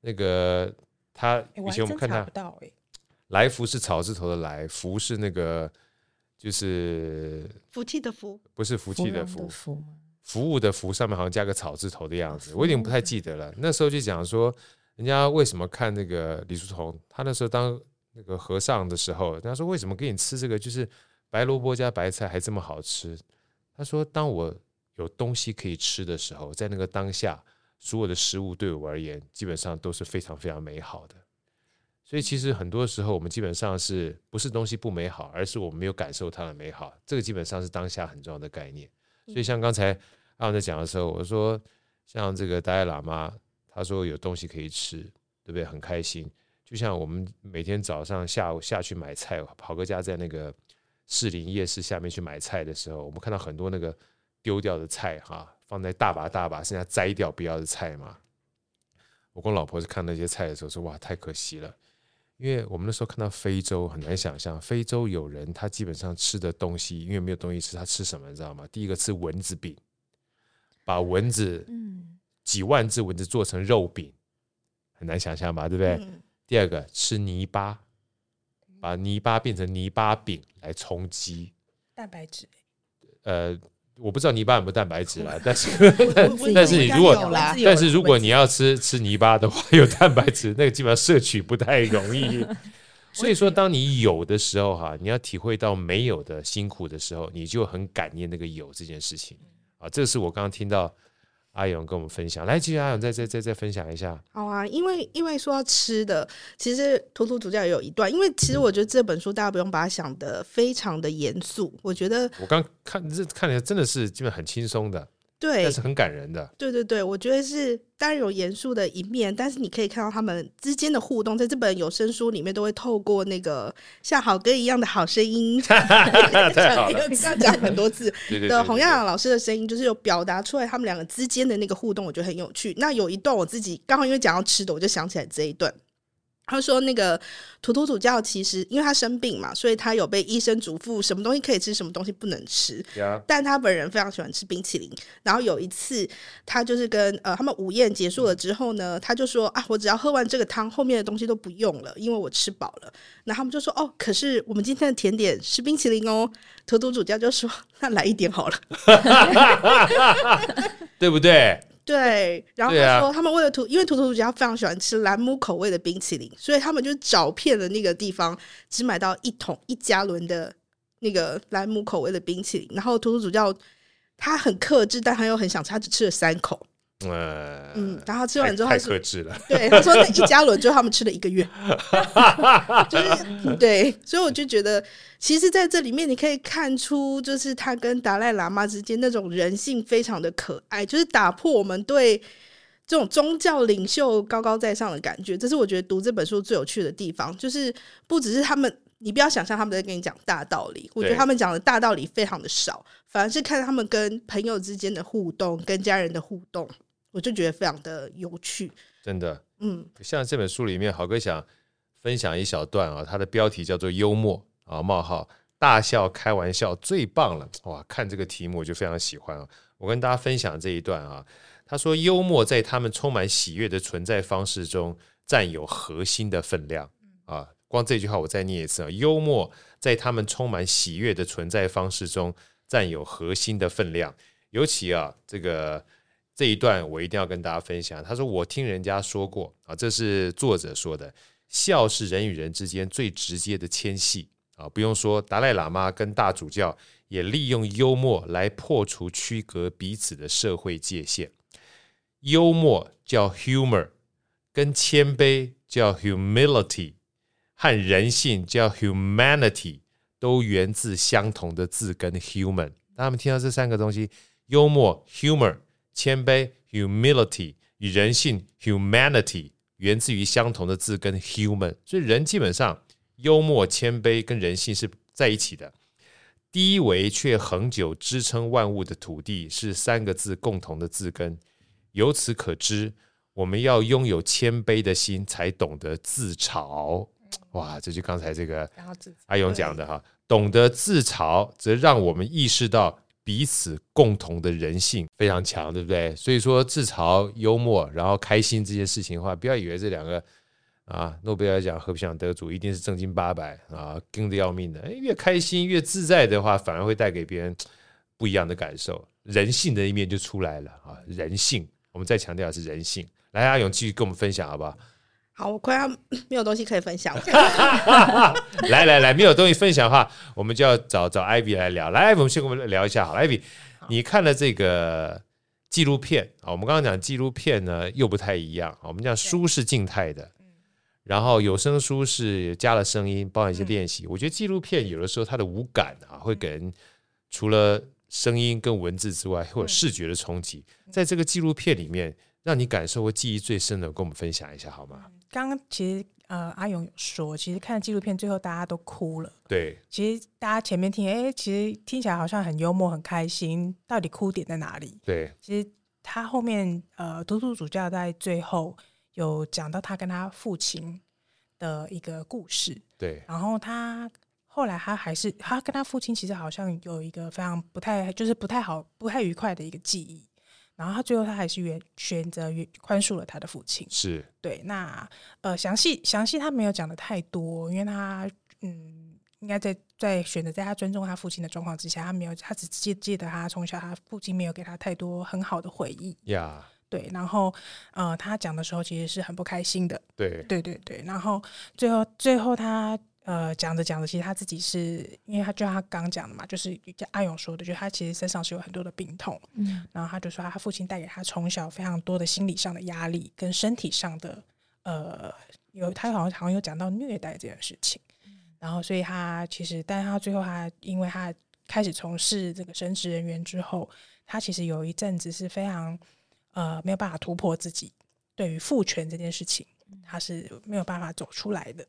[SPEAKER 1] 那个他以前我们看他来福是草字头的来，福是那个。就是
[SPEAKER 3] 福气的福，
[SPEAKER 1] 不是福气的福，
[SPEAKER 5] 福
[SPEAKER 1] 服务的服上面好像加个草字头的样子，我有点不太记得了。那时候就讲说，人家为什么看那个李叔同，他那时候当那个和尚的时候，人家说为什么给你吃这个，就是白萝卜加白菜还这么好吃？他说，当我有东西可以吃的时候，在那个当下，所有的食物对我而言，基本上都是非常非常美好的。所以其实很多时候，我们基本上是不是东西不美好，而是我们没有感受它的美好。这个基本上是当下很重要的概念。所以像刚才阿文在讲的时候，我说像这个达赖喇嘛，他说有东西可以吃，对不对？很开心。就像我们每天早上、下午下去买菜，跑个家在那个士林夜市下面去买菜的时候，我们看到很多那个丢掉的菜哈，放在大把大把，剩下摘掉不要的菜嘛。我跟我老婆是看那些菜的时候说，哇，太可惜了。因为我们那时候看到非洲很难想象，非洲有人他基本上吃的东西，因为没有东西吃，他吃什么你知道吗？第一个吃蚊子饼，把蚊子，几万只蚊子做成肉饼，很难想象吧？对不对？第二个吃泥巴，把泥巴变成泥巴饼来充饥，
[SPEAKER 4] 蛋白质，
[SPEAKER 1] 呃。我不知道泥巴有没有蛋白质啦，[LAUGHS] 但是但是你如果但是如果你要吃吃泥巴的话，有蛋白质，[LAUGHS] 那个基本上摄取不太容易。[LAUGHS] 所以说，当你有的时候哈，你要体会到没有的辛苦的时候，你就很感念那个有这件事情啊。这个是我刚刚听到。阿勇跟我们分享，来，继续阿勇再再再再分享一下。
[SPEAKER 3] 好啊，因为因为说到吃的，其实图图主教也有一段，因为其实我觉得这本书大家不用把它想的非常的严肃，我觉得
[SPEAKER 1] 我刚看这看起来真的是基本很轻松的。
[SPEAKER 3] 对，
[SPEAKER 1] 但是很感人的。对
[SPEAKER 3] 对对，我觉得是当然有严肃的一面，但是你可以看到他们之间的互动，在这本有声书里面都会透过那个像好歌一样的好声音，[LAUGHS]
[SPEAKER 1] 太好了，[LAUGHS]
[SPEAKER 3] 要讲很多次的洪耀阳老师的声音，就是有表达出来他们两个之间的那个互动，我觉得很有趣。那有一段我自己刚好因为讲到吃的，我就想起来这一段。他说：“那个图图主教其实因为他生病嘛，所以他有被医生嘱咐什么东西可以吃，什么东西不能吃。但他本人非常喜欢吃冰淇淋。然后有一次，他就是跟呃他们午宴结束了之后呢，他就说啊，我只要喝完这个汤，后面的东西都不用了，因为我吃饱了。然后他们就说哦，可是我们今天的甜点是冰淇淋哦。图图主教就说那来一点好了，[LAUGHS]
[SPEAKER 1] 对不对？”
[SPEAKER 3] 对，然
[SPEAKER 1] 后
[SPEAKER 3] 他说他们为了图，因为图图主教非常喜欢吃兰姆口味的冰淇淋，所以他们就找遍了那个地方，只买到一桶一加仑的那个兰姆口味的冰淇淋。然后图图主教他很克制，但他又很想吃，他只吃了三口。
[SPEAKER 1] 呃
[SPEAKER 3] 嗯，然后吃完之后
[SPEAKER 1] 太
[SPEAKER 3] 他说
[SPEAKER 1] 太克制了。
[SPEAKER 3] 对，他说那一加仑就他们吃了一个月，[LAUGHS] 就是对，所以我就觉得，其实在这里面你可以看出，就是他跟达赖喇嘛之间那种人性非常的可爱，就是打破我们对这种宗教领袖高高在上的感觉。这是我觉得读这本书最有趣的地方，就是不只是他们，你不要想象他们在跟你讲大道理，我觉得他们讲的大道理非常的少，反而是看他们跟朋友之间的互动，跟家人的互动。我就觉得非常的有趣，
[SPEAKER 1] 真的，
[SPEAKER 3] 嗯，
[SPEAKER 1] 像这本书里面，豪哥想分享一小段啊，它的标题叫做“幽默”啊，冒号大笑开玩笑最棒了，哇！看这个题目我就非常喜欢啊。我跟大家分享这一段啊，他说幽默在他们充满喜悦的存在方式中占有核心的分量啊。光这句话我再念一次啊，幽默在他们充满喜悦的存在方式中占有核心的分量，尤其啊这个。这一段我一定要跟大家分享。他说：“我听人家说过啊，这是作者说的，笑是人与人之间最直接的牵系啊。不用说，达赖喇嘛跟大主教也利用幽默来破除区隔彼此的社会界限。幽默叫 humor，跟谦卑叫 humility，和人性叫 humanity，都源自相同的字根 human。当他们听到这三个东西，幽默 humor。”谦卑 （humility） 与人性 （humanity） 源自于相同的字根 human，所以人基本上幽默、谦卑跟人性是在一起的。低维却恒久支撑万物的土地是三个字共同的字根。由此可知，我们要拥有谦卑的心，才懂得自嘲。哇，这就刚才这个阿勇讲的哈，懂得自嘲，则让我们意识到。彼此共同的人性非常强，对不对？所以说自嘲、幽默，然后开心这些事情的话，不要以为这两个啊，诺贝尔奖和平奖得主一定是正经八百啊，跟得要命的。越开心越自在的话，反而会带给别人不一样的感受，人性的一面就出来了啊！人性，我们再强调是人性。来，阿勇继续跟我们分享好不好？
[SPEAKER 3] 好，我快要没有东西可以分享了。[LAUGHS]
[SPEAKER 1] 来来来，没有东西分享的话，我们就要找找 Ivy 来聊。来，我们先跟我们聊一下好了。Ivy，你看了这个纪录片啊？我们刚刚讲纪录片呢，又不太一样。我们讲书是静态的，然后有声书是加了声音，包含一些练习。我觉得纪录片有的时候它的五感啊，会给人除了声音跟文字之外，会有视觉的冲击。在这个纪录片里面，让你感受或记忆最深的，跟我们分享一下好吗？
[SPEAKER 4] 刚刚其实呃，阿勇有说，其实看纪录片最后大家都哭了。
[SPEAKER 1] 对，
[SPEAKER 4] 其实大家前面听，哎，其实听起来好像很幽默、很开心，到底哭点在哪里？
[SPEAKER 1] 对，
[SPEAKER 4] 其实他后面呃，图图主教在最后有讲到他跟他父亲的一个故事。对，然后他后来他还是他跟他父亲其实好像有一个非常不太就是不太好、不太愉快的一个记忆。然后他最后他还是选选择宽恕了他的父亲，是对。那呃，详细详细他没有讲的太多，因为他嗯，应该在在选择在他尊重他父亲的状况之下，他没有，他只记记得他从小他父亲没有给他太多很好的回忆呀。Yeah. 对，然后呃，他讲的时候其实是很不开心的。对对对对，然后最后最后他。呃，讲着讲着，其实他自己是因为他就像他刚讲的嘛，就是阿勇说的，就是他其实身上是有很多的病痛，嗯，然后他就说他父亲带给他从小非常多的心理上的压力跟身体上的，呃，有他好像好像有讲到虐待这件事情，嗯，然后所以他其实，但是他最后他因为他开始从事这个神职人员之后，他其实有一阵子是非常呃没有办法突破自己对于父权这件事情，他是没有办法走出来的。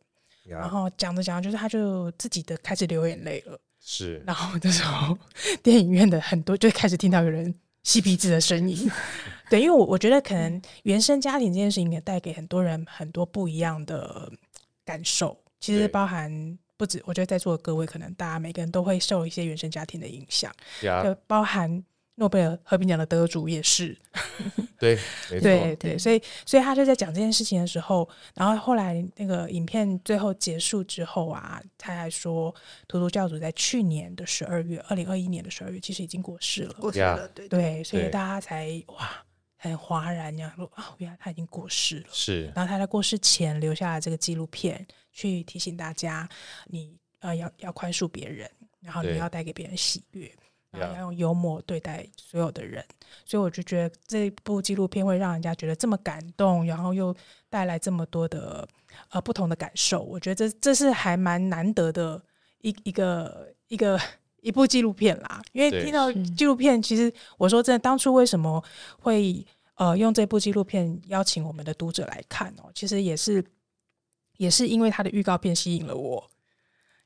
[SPEAKER 4] 然后讲着讲着，就是他就自己的开始流眼泪了。是，然后这时候电影院的很多就开始听到有人吸鼻子的声音。[LAUGHS] 对，因为我我觉得可能原生家庭这件事情也带给很多人很多不一样的感受。其实包含不止，我觉得在座的各位，可能大家每个人都会受一些原生家庭的影响，就包含。诺贝尔和平奖的得主也是，[LAUGHS]
[SPEAKER 1] 对，
[SPEAKER 4] 对对，所以所以他就在讲这件事情的时候，然后后来那个影片最后结束之后啊，他还说，图图教主在去年的十二月，二零二一年的十二月，其实已经过世了，
[SPEAKER 3] 过世了，对
[SPEAKER 4] 对，所以大家才哇，很哗然，这样说啊，原来他已经过世了。
[SPEAKER 1] 是，
[SPEAKER 4] 然后他在过世前留下了这个纪录片，去提醒大家，你呃要要宽恕别人，然后你要带给别人喜悦，然后要用幽默对待所有的人。所以我就觉得这部纪录片会让人家觉得这么感动，然后又带来这么多的呃不同的感受。我觉得这这是还蛮难得的一一个一个一部纪录片啦。因为听到纪录片，其实我说真的，当初为什么会呃用这部纪录片邀请我们的读者来看哦，其实也是也是因为他的预告片吸引了我，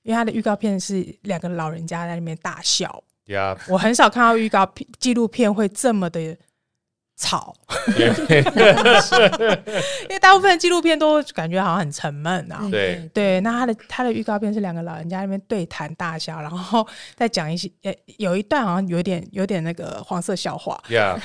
[SPEAKER 4] 因为他的预告片是两个老人家在那边大笑。我很少看到预告片纪录片会这么的吵，[LAUGHS] 因为大部分纪录片都感觉好像很沉闷啊。
[SPEAKER 1] 对
[SPEAKER 4] 对，那他的他的预告片是两个老人家那边对谈大笑，然后再讲一些，呃，有一段好像有点有点那个黄色笑话。
[SPEAKER 1] Yeah，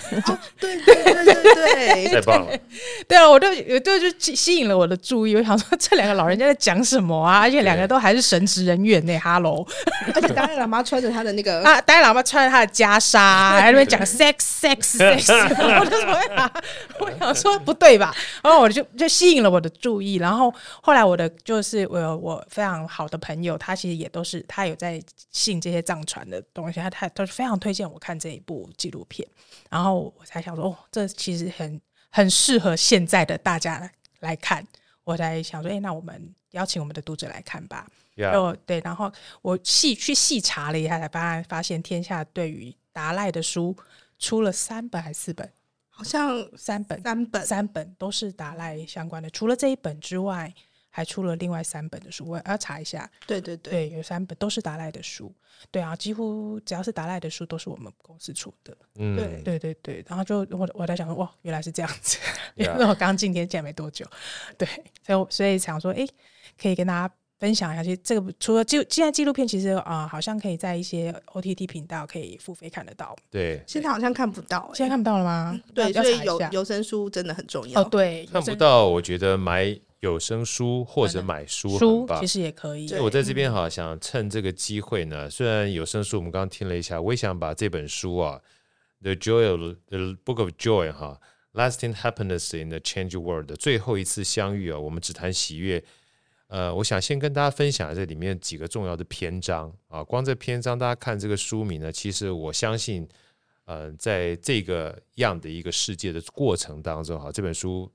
[SPEAKER 3] 对对对对对，
[SPEAKER 1] 太棒了。[LAUGHS]
[SPEAKER 4] 对啊，我就我就就吸引了我的注意。我想说，这两个老人家在讲什么啊？而且两个都还是神职人员呢。哈喽，
[SPEAKER 3] 而且达赖喇嘛穿着他的那个
[SPEAKER 4] 啊，达赖喇嘛穿着他的袈裟，还在那边讲 sex sex sex。我就说呀，[LAUGHS] 我想说不对吧？然后我就就吸引了我的注意。然后后来我的就是我我非常好的朋友，他其实也都是他有在信这些藏传的东西，他他都是非常推荐我看这一部纪录片。然后我才想说，哦，这其实很很适合现在的大家来看。我才想说，哎，那我们邀请我们的读者来看吧。哦
[SPEAKER 1] Yeah.，
[SPEAKER 4] 对，然后我细去细查了一下，才发发现天下对于达赖的书出了三本还是四本？
[SPEAKER 3] 好像
[SPEAKER 4] 三本，
[SPEAKER 3] 三本，
[SPEAKER 4] 三本都是达赖相关的。除了这一本之外，还出了另外三本的书。我要查一下。
[SPEAKER 3] 对对对，
[SPEAKER 4] 对，有三本都是达赖的书。对啊，几乎只要是达赖的书，都是我们公司出的。
[SPEAKER 1] 嗯，
[SPEAKER 3] 对
[SPEAKER 4] 对对对。然后就我我在想说，哇，原来是这样子。因.为 [LAUGHS] 我刚进天线没多久。对，所以所以想说，哎，可以跟大家。分享一下，其实这个除了就现在纪录片，其实啊、呃，好像可以在一些 OTT 频道可以付费看得到。
[SPEAKER 1] 对，
[SPEAKER 3] 现在好像看不到、欸，
[SPEAKER 4] 现在看不到了吗？
[SPEAKER 3] 对，所以有有声书真的很重要。
[SPEAKER 4] 哦，对，
[SPEAKER 1] 看不到，我觉得买有声书或者买书
[SPEAKER 4] 书其实也可以。
[SPEAKER 1] 所以我在这边哈，想趁这个机会呢，虽然有声书我们刚刚听了一下，我也想把这本书啊，《The Joy of the Book of Joy》哈，《Lasting Happiness in the Changing World》最后一次相遇啊，我们只谈喜悦。呃，我想先跟大家分享这里面几个重要的篇章啊。光这篇章，大家看这个书名呢，其实我相信，呃，在这个样的一个世界的过程当中，哈，这本书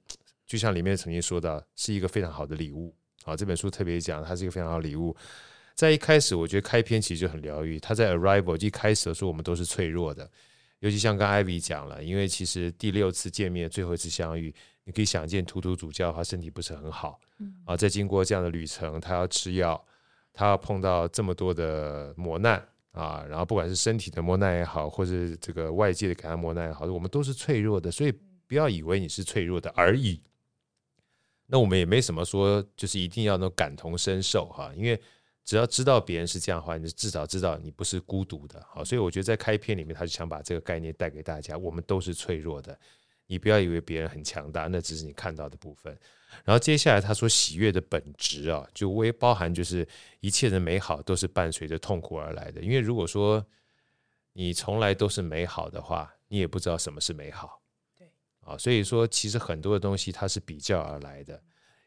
[SPEAKER 1] 就像里面曾经说到，是一个非常好的礼物。啊，这本书特别讲，它是一个非常好的礼物。在一开始，我觉得开篇其实就很疗愈。它在 Arrival 一开始的时候，我们都是脆弱的，尤其像刚 Ivy 讲了，因为其实第六次见面，最后一次相遇。你可以想见，图图主教他身体不是很好，啊，在经过这样的旅程，他要吃药，他要碰到这么多的磨难啊，然后不管是身体的磨难也好，或是这个外界的给他磨难也好，我们都是脆弱的，所以不要以为你是脆弱的而已。那我们也没什么说，就是一定要能感同身受哈，因为只要知道别人是这样的话，你就至少知道你不是孤独的。好，所以我觉得在开篇里面，他就想把这个概念带给大家，我们都是脆弱的。你不要以为别人很强大，那只是你看到的部分。然后接下来他说，喜悦的本质啊，就微包含就是一切的美好都是伴随着痛苦而来的。因为如果说你从来都是美好的话，你也不知道什么是美好。对啊，所以说其实很多的东西它是比较而来的。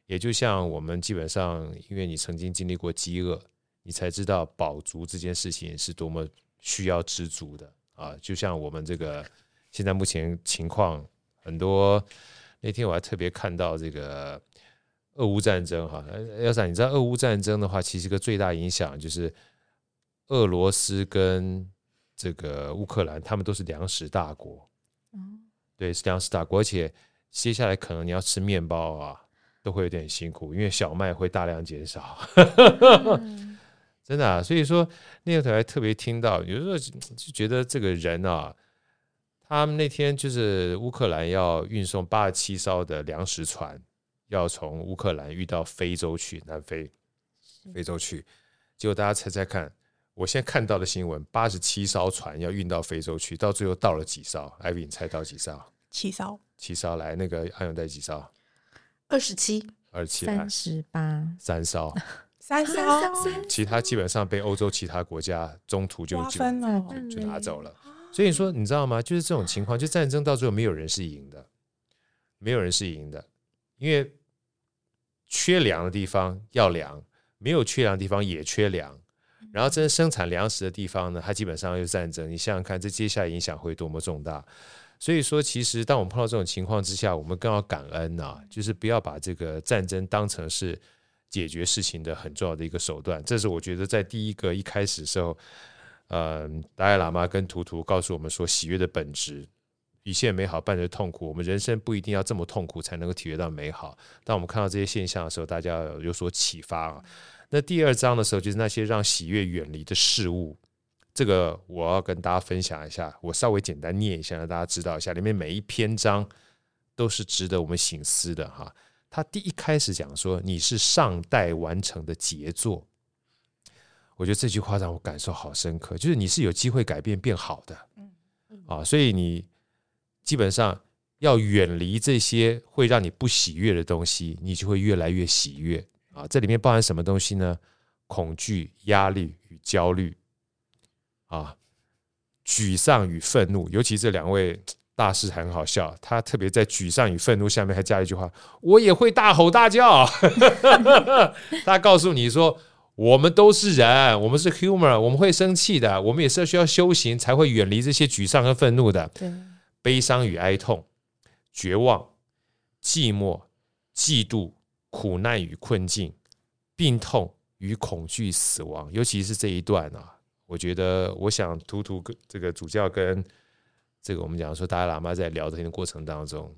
[SPEAKER 1] 也就像我们基本上，因为你曾经经历过饥饿，你才知道饱足这件事情是多么需要知足的啊。就像我们这个现在目前情况。很多那天我还特别看到这个俄乌战争哈，要是你知道俄乌战争的话，其实个最大影响就是俄罗斯跟这个乌克兰，他们都是粮食大国，对，是粮食大国，而且接下来可能你要吃面包啊，都会有点辛苦，因为小麦会大量减少，[LAUGHS] 真的啊，所以说那个我还特别听到，有时候就觉得这个人啊。他们那天就是乌克兰要运送八十七艘的粮食船，要从乌克兰运到非洲去，南非，非洲去。结果大家猜猜看，我现在看到的新闻，八十七艘船要运到非洲去，到最后到了几艘？艾比，你猜到几艘？
[SPEAKER 4] 七艘。
[SPEAKER 1] 七艘来，那个安永带几艘？
[SPEAKER 3] 二十七。
[SPEAKER 1] 二十七。
[SPEAKER 5] 三十八。
[SPEAKER 1] 三艘。[LAUGHS]
[SPEAKER 4] 三艘。
[SPEAKER 1] 其他基本上被欧洲其他国家中途就就就拿走了。所以说，你知道吗？就是这种情况，就战争到最后没有人是赢的，没有人是赢的，因为缺粮的地方要粮，没有缺粮的地方也缺粮，然后真生产粮食的地方呢，它基本上又战争。你想想看，这接下来影响会多么重大？所以说，其实当我们碰到这种情况之下，我们更要感恩啊，就是不要把这个战争当成是解决事情的很重要的一个手段。这是我觉得在第一个一开始的时候。嗯，达赖喇嘛跟图图告诉我们说，喜悦的本质，一切美好伴着痛苦。我们人生不一定要这么痛苦才能够体会到美好。当我们看到这些现象的时候，大家有所启发啊。那第二章的时候，就是那些让喜悦远离的事物。这个我要跟大家分享一下，我稍微简单念一下，让大家知道一下，里面每一篇章都是值得我们省思的哈。他第一开始讲说，你是上代完成的杰作。我觉得这句话让我感受好深刻，就是你是有机会改变变好的，嗯啊，所以你基本上要远离这些会让你不喜悦的东西，你就会越来越喜悦啊。这里面包含什么东西呢？恐惧、压力与焦虑，啊，沮丧与愤怒。尤其这两位大师很好笑，他特别在沮丧与愤怒下面还加了一句话：“我也会大吼大叫。[LAUGHS] ”他告诉你说。我们都是人，我们是 humor，我们会生气的，我们也是需要修行才会远离这些沮丧和愤怒的。悲伤与哀痛、绝望、寂寞、嫉妒、苦难与困境、病痛与恐惧、死亡，尤其是这一段啊，我觉得，我想图图跟这个主教跟这个我们讲说达赖喇嘛在聊天的过程当中，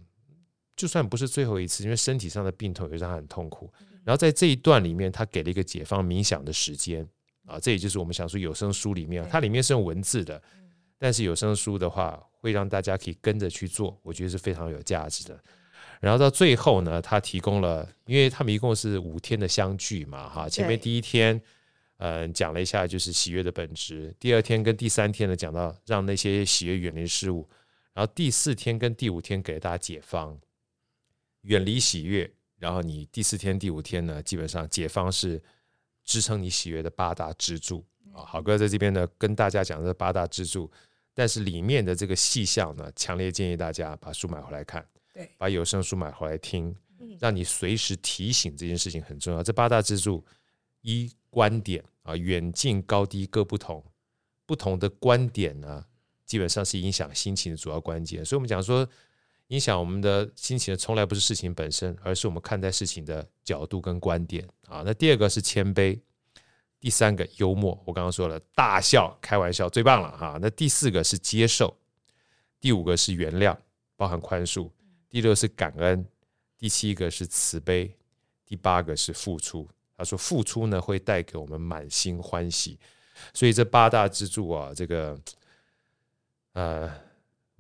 [SPEAKER 1] 就算不是最后一次，因为身体上的病痛也让他很痛苦。然后在这一段里面，他给了一个解放冥想的时间啊，这也就是我们想说有声书里面，它里面是用文字的，但是有声书的话会让大家可以跟着去做，我觉得是非常有价值的。然后到最后呢，他提供了，因为他们一共是五天的相聚嘛，哈，前面第一天嗯讲了一下就是喜悦的本质，第二天跟第三天呢讲到让那些喜悦远离事物，然后第四天跟第五天给大家解放，远离喜悦。然后你第四天、第五天呢，基本上解方是支撑你喜悦的八大支柱啊。好哥在这边呢，跟大家讲这八大支柱，但是里面的这个细项呢，强烈建议大家把书买回来看，对，把有声书买回来听，让你随时提醒这件事情很重要。这八大支柱，一观点啊，远近高低各不同，不同的观点呢，基本上是影响心情的主要关键。所以我们讲说。影响我们的心情的从来不是事情本身，而是我们看待事情的角度跟观点啊。那第二个是谦卑，第三个幽默，我刚刚说了，大笑开玩笑最棒了哈。那第四个是接受，第五个是原谅，包含宽恕，第六是感恩，第七个是慈悲，第八个是付出。他说付出呢会带给我们满心欢喜，所以这八大支柱啊，这个呃。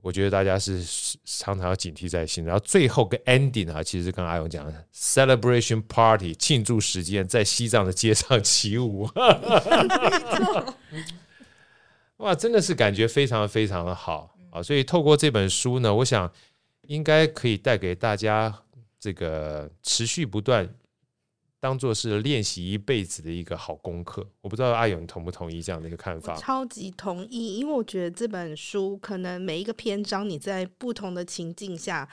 [SPEAKER 1] 我觉得大家是常常要警惕在心，然后最后个 ending 啊，其实跟阿勇讲的 celebration party 庆祝时间，在西藏的街上起舞，[LAUGHS] 哇，真的是感觉非常非常的好啊！所以透过这本书呢，我想应该可以带给大家这个持续不断。当做是练习一辈子的一个好功课，我不知道阿勇同不同意这样的一个看法？
[SPEAKER 3] 超级同意，因为我觉得这本书可能每一个篇章，你在不同的情境下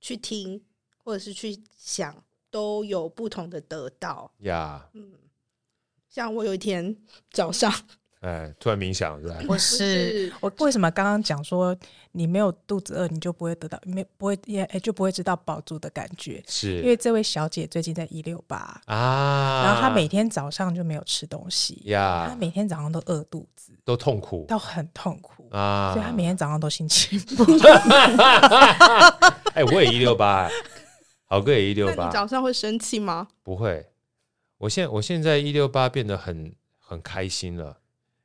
[SPEAKER 3] 去听或者是去想，都有不同的得到。
[SPEAKER 1] 呀，Yeah.
[SPEAKER 3] 嗯，像我有一天早上。
[SPEAKER 1] 哎，突然冥想是吧？
[SPEAKER 4] 不是，我为什么刚刚讲说你没有肚子饿，你就不会得到没不会也哎就不会知道饱足的感觉？
[SPEAKER 1] 是。
[SPEAKER 4] 因为这位小姐最近在一六八
[SPEAKER 1] 啊，
[SPEAKER 4] 然后她每天早上就没有吃东西呀，她每天早上都饿肚子，
[SPEAKER 1] 都痛苦，
[SPEAKER 4] 都很痛苦。
[SPEAKER 1] 啊，
[SPEAKER 4] 所以她每天早上都心情不好。[LAUGHS]
[SPEAKER 1] 哎，我也一六八，好哥也一六八，
[SPEAKER 3] 你早上会生气吗？
[SPEAKER 1] 不会，我现我现在一六八变得很很开心了。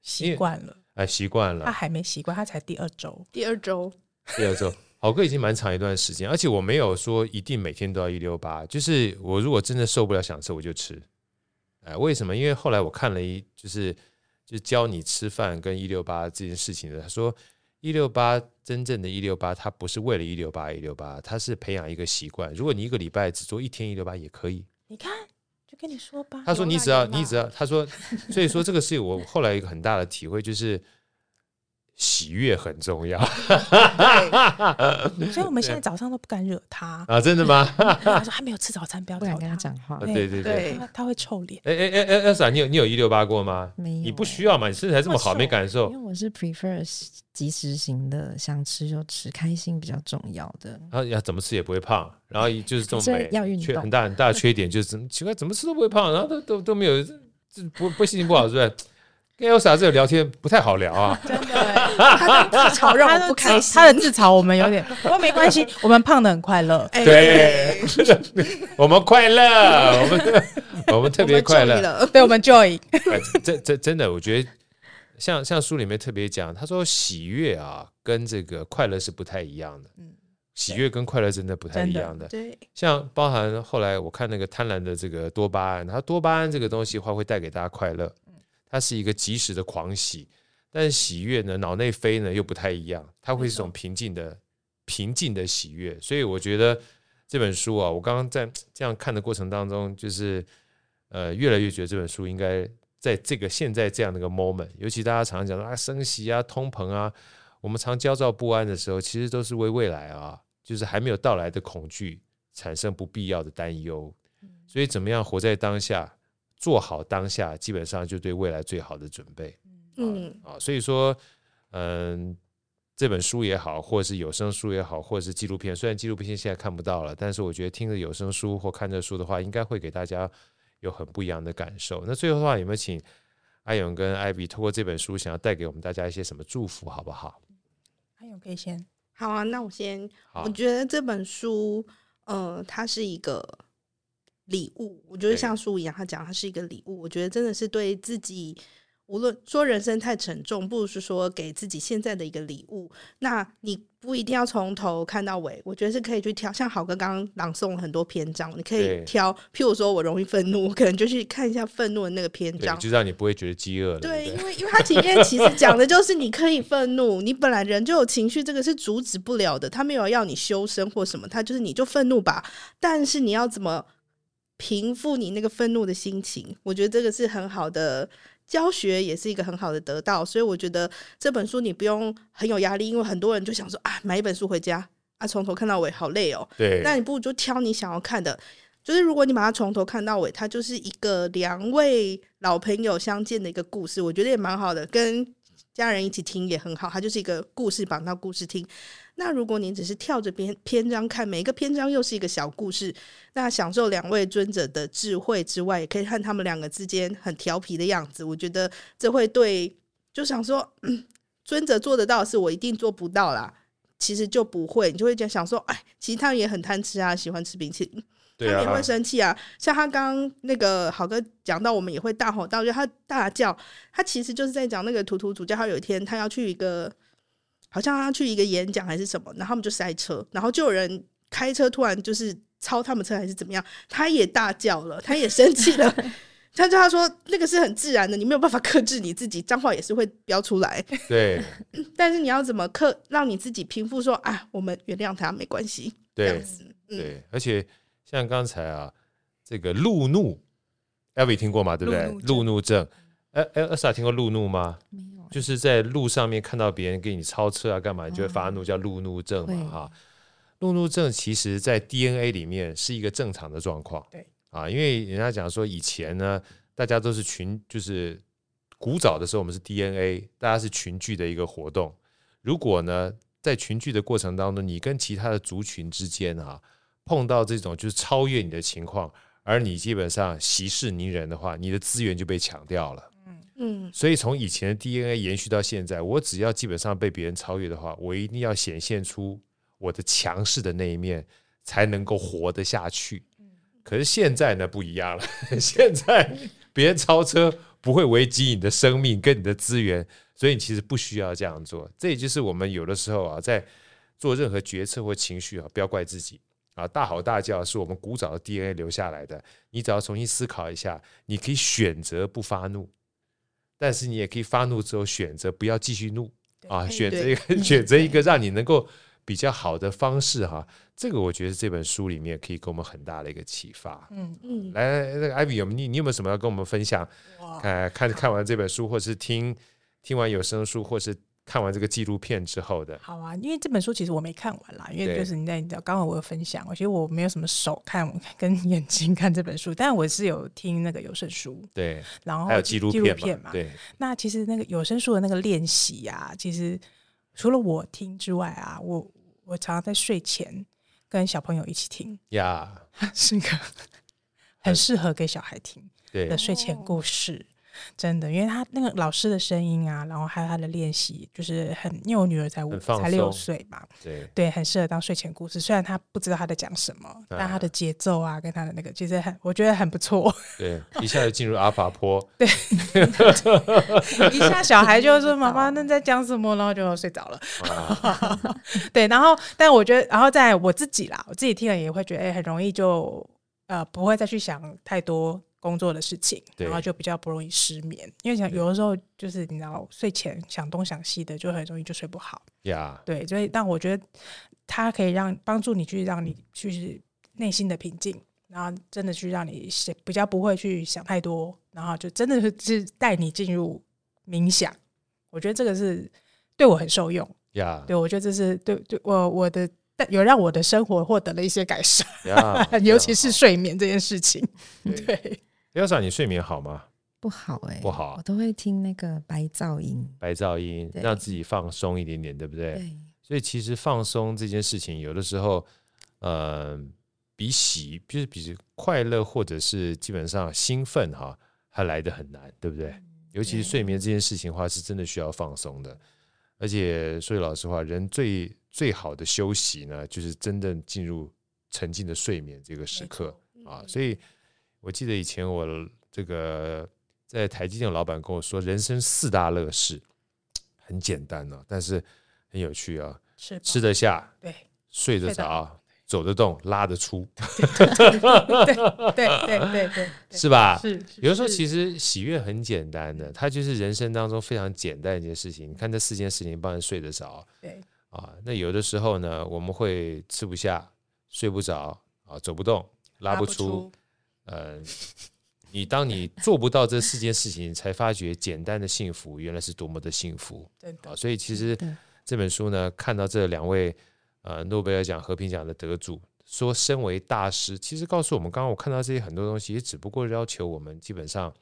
[SPEAKER 4] 习惯了，
[SPEAKER 1] 哎，习惯了。
[SPEAKER 4] 他还没习惯，他才第二周，
[SPEAKER 3] 第二周，
[SPEAKER 1] 第二周。好哥已经蛮长一段时间，而且我没有说一定每天都要一六八，就是我如果真的受不了想吃，我就吃。哎，为什么？因为后来我看了一，就是就教你吃饭跟一六八这件事情的，他说一六八真正的一六八，它不是为了一六八一六八，它是培养一个习惯。如果你一个礼拜只做一天一六八也可以，
[SPEAKER 4] 你看。跟你说吧，
[SPEAKER 1] 他说你只要你只要他说，所以说这个是我后来一个很大的体会，就是喜悦很重要
[SPEAKER 4] 所以我们现在早上都不敢惹他。
[SPEAKER 1] 啊！真的吗？
[SPEAKER 4] 他说他没有吃早餐，不要
[SPEAKER 5] 不敢跟他讲话。
[SPEAKER 1] 对对对，
[SPEAKER 3] 对
[SPEAKER 4] 他他会臭脸。
[SPEAKER 1] 哎哎哎哎，Elsa，你有你有一六八过吗？
[SPEAKER 5] 没有
[SPEAKER 1] 你不需要嘛？你身材这么好，没感受
[SPEAKER 5] 因为我是 prefer 即时型的，想吃就吃，开心比较重要的。
[SPEAKER 1] 然后要怎么吃也不会胖，然后就是这么美，
[SPEAKER 5] 所以要运动
[SPEAKER 1] 缺很大很大的缺点就是奇怪，怎么吃都不会胖，然后都都都没有，这不不心情不好是不是？跟 Elsa 这个聊天不太好聊啊。[LAUGHS]
[SPEAKER 4] 真的，
[SPEAKER 3] 他的自嘲让我不开心。
[SPEAKER 4] 他的自嘲我们有点，不过没关系，我们胖的很快乐。
[SPEAKER 3] 哎
[SPEAKER 1] 对，[LAUGHS] 我们快乐，我们 [LAUGHS] 我们特别快乐。
[SPEAKER 3] 乐。
[SPEAKER 4] 对我们 Joy，
[SPEAKER 1] 哎这这真的，我觉得像像书里面特别讲，他说喜悦啊，跟这个快乐是不太一样的。喜悦跟快乐真的不太一样的。
[SPEAKER 3] 对，
[SPEAKER 1] 像包含后来我看那个贪婪的这个多巴胺，它多巴胺这个东西的话会带给大家快乐，它是一个即时的狂喜。但是喜悦呢，脑内啡呢又不太一样，它会是一种平静的平静的喜悦。所以我觉得这本书啊，我刚刚在 [TSK] 这样看的过程当中，就是呃越来越觉得这本书应该在这个现在这样的一个 moment，尤其大家常常讲到啊升息啊通膨啊，我们常焦躁不安的时候，其实都是为未来啊，就是还没有到来的恐惧产生不必要的担忧。所以怎么样活在当下，做好当下，基本上就对未来最好的准备。
[SPEAKER 3] 嗯
[SPEAKER 1] 啊，所以说，嗯，这本书也好，或者是有声书也好，或者是纪录片，虽然纪录片现在看不到了，但是我觉得听着有声书或看着书的话，应该会给大家有很不一样的感受。那最后的话，有没有请阿勇跟艾比透过这本书，想要带给我们大家一些什么祝福，好不好？
[SPEAKER 4] 阿勇可以先。
[SPEAKER 3] 好啊，那我先。
[SPEAKER 1] 好
[SPEAKER 3] 我觉得这本书，呃，它是一个礼物。我觉得像书一样，他讲它是一个礼物。我觉得真的是对自己。无论说人生太沉重，不如是说给自己现在的一个礼物。那你不一定要从头看到尾，我觉得是可以去挑。像好哥刚刚朗诵了很多篇章，你可以挑。譬如说我容易愤怒，我可能就去看一下愤怒的那个篇章，
[SPEAKER 1] 就让你不会觉得饥饿了。对，
[SPEAKER 3] 因为因为他前面其实讲的就是你可以愤怒，你本来人就有情绪，这个是阻止不了的。他没有要你修身或什么，他就是你就愤怒吧。但是你要怎么平复你那个愤怒的心情？我觉得这个是很好的。教学也是一个很好的得到，所以我觉得这本书你不用很有压力，因为很多人就想说啊，买一本书回家啊，从头看到尾好累哦。
[SPEAKER 1] 对，
[SPEAKER 3] 那你不如就挑你想要看的，就是如果你把它从头看到尾，它就是一个两位老朋友相见的一个故事，我觉得也蛮好的，跟家人一起听也很好，它就是一个故事，绑到故事听。那如果你只是跳着篇篇章看，每一个篇章又是一个小故事，那享受两位尊者的智慧之外，也可以看他们两个之间很调皮的样子。我觉得这会对，就想说，嗯，[CLEARS THROAT] 尊者做得到的事，我一定做不到啦。其实就不会，你就会讲想说，哎，其实他也很贪吃啊，喜欢吃冰淇淋，他们也会生气啊。像他刚刚那个好哥讲到，我们也会大吼大叫，他大叫，他其实就是在讲那个图图主教，他有一天他要去一个。好像他去一个演讲还是什么，然后他们就塞车，然后就有人开车突然就是超他们车还是怎么样，他也大叫了，他也生气了。[LAUGHS] 他就他说那个是很自然的，你没有办法克制你自己，脏话也是会飙出来。
[SPEAKER 1] 对，[LAUGHS]
[SPEAKER 3] 但是你要怎么克让你自己平复说啊，我们原谅他没关系。
[SPEAKER 1] 对，
[SPEAKER 3] 这样子嗯、
[SPEAKER 1] 对，而且像刚才啊，这个路怒，Elvi 听过吗？对不对？路怒症，哎哎，Elsa 听过路怒吗？
[SPEAKER 5] 没有。
[SPEAKER 1] 就是在路上面看到别人给你超车啊，干嘛你就会发怒，叫路怒症嘛，
[SPEAKER 5] 嗯、
[SPEAKER 1] 哈。路怒症其实在 DNA 里面是一个正常的状况，
[SPEAKER 4] 对
[SPEAKER 1] 啊，因为人家讲说以前呢，大家都是群，就是古早的时候我们是 DNA，大家是群聚的一个活动。如果呢，在群聚的过程当中，你跟其他的族群之间啊，碰到这种就是超越你的情况，而你基本上息事宁人的话，你的资源就被抢掉了。
[SPEAKER 3] 嗯，
[SPEAKER 1] 所以从以前的 DNA 延续到现在，我只要基本上被别人超越的话，我一定要显现出我的强势的那一面，才能够活得下去。可是现在呢，不一样了，[LAUGHS] 现在别人超车不会危及你的生命跟你的资源，所以你其实不需要这样做。这也就是我们有的时候啊，在做任何决策或情绪啊，不要怪自己啊，大吼大叫是我们古早的 DNA 留下来的。你只要重新思考一下，你可以选择不发怒。但是你也可以发怒之后选择不要继续怒啊，选择一个 [LAUGHS] 选择一个让你能够比较好的方式哈。这个我觉得这本书里面可以给我们很大的一个启发。嗯嗯，来，那个艾比有你你有没有什么要跟我们分享？呃看看完这本书，或是听听完有声书，或是看完这个纪录片之后的。
[SPEAKER 4] 好啊，因为这本书其实我没看完啦，因
[SPEAKER 1] 为
[SPEAKER 4] 就是你在你知道，刚好我有分享，我觉得我没有什么手看 [LAUGHS] 跟眼睛看这本书，但我是有听那个有声书，
[SPEAKER 1] 对，
[SPEAKER 4] 然后
[SPEAKER 1] 还有
[SPEAKER 4] 纪录片嘛。
[SPEAKER 1] 对，
[SPEAKER 4] 那其实那个有声书的那个练习呀，其实除了我听之外啊，我我常常在睡前跟小朋友一起听
[SPEAKER 1] 呀，[LAUGHS]
[SPEAKER 4] 是个很适合给小孩
[SPEAKER 1] 听
[SPEAKER 4] 的睡前故事。真的，因为他那个老师的声音啊，然后还有他的练习，就是很，因为我女儿才五才六岁嘛，
[SPEAKER 1] 对
[SPEAKER 4] 对，很适合当睡前故事。虽然他不知道他在讲什么，啊、但他的节奏啊，跟他的那个其实很，我觉得很不错。[LAUGHS]
[SPEAKER 1] 对，一下就进入阿法坡。
[SPEAKER 4] 对，一下小孩就说：“妈妈，那在讲什么？”然后就睡着了。啊、[LAUGHS] 对，然后，但我觉得，然后在我自己啦，我自己听了也会觉得，哎，很容易就呃，不会再去想太多。工作的事情，然后就比较不容易失眠，因为想有的时候就是你知道睡前想东想西的，就很容易就睡不好。
[SPEAKER 1] 呀，
[SPEAKER 4] 对，所以但我觉得它可以让帮助你去让你去内心的平静，然后真的去让你比较不会去想太多，然后就真的是是带你进入冥想。我觉得这个是对我很受用。
[SPEAKER 1] 呀，
[SPEAKER 4] 对，我觉得这是对对我我的有让我的生活获得了一些改善，[LAUGHS] 尤其是睡眠这件事情。对。
[SPEAKER 1] 要想你睡眠好吗？
[SPEAKER 5] 不好哎、欸，
[SPEAKER 1] 不好。
[SPEAKER 5] 我都会听那个白噪音，
[SPEAKER 1] 白噪音让自己放松一点点，对不对？对。所以其实放松这件事情，有的时候，呃，比喜就是比快乐或者是基本上兴奋哈，还来得很难，对不对？嗯、尤其是睡眠这件事情的话，是真的需要放松的。而且说句老实话，人最最好的休息呢，就是真正进入沉浸的睡眠这个时刻啊，所以。我记得以前我这个在台积电的老板跟我说，人生四大乐事很简单呢、啊，但是很有趣啊，吃吃得下，对，睡得着，走得动，拉得出，[LAUGHS]
[SPEAKER 4] 对对对对对，
[SPEAKER 1] 是吧？
[SPEAKER 4] 是。
[SPEAKER 1] 有的时候其实喜悦很简单的，它就是人生当中非常简单的一件事情。你看这四件事情，帮人睡得着，对啊。那有的时候呢，我们会吃不下，睡不着啊，走不动，拉不出。呃，你当你做不到这四件事情，才发觉简单的幸福原来是多么的幸福。对啊，所以其实这本书呢，看到这两位呃诺贝尔奖和平奖的得主说身为大师，其实告诉我们，刚刚我看到这些很多东西，也只不过要求我们基本上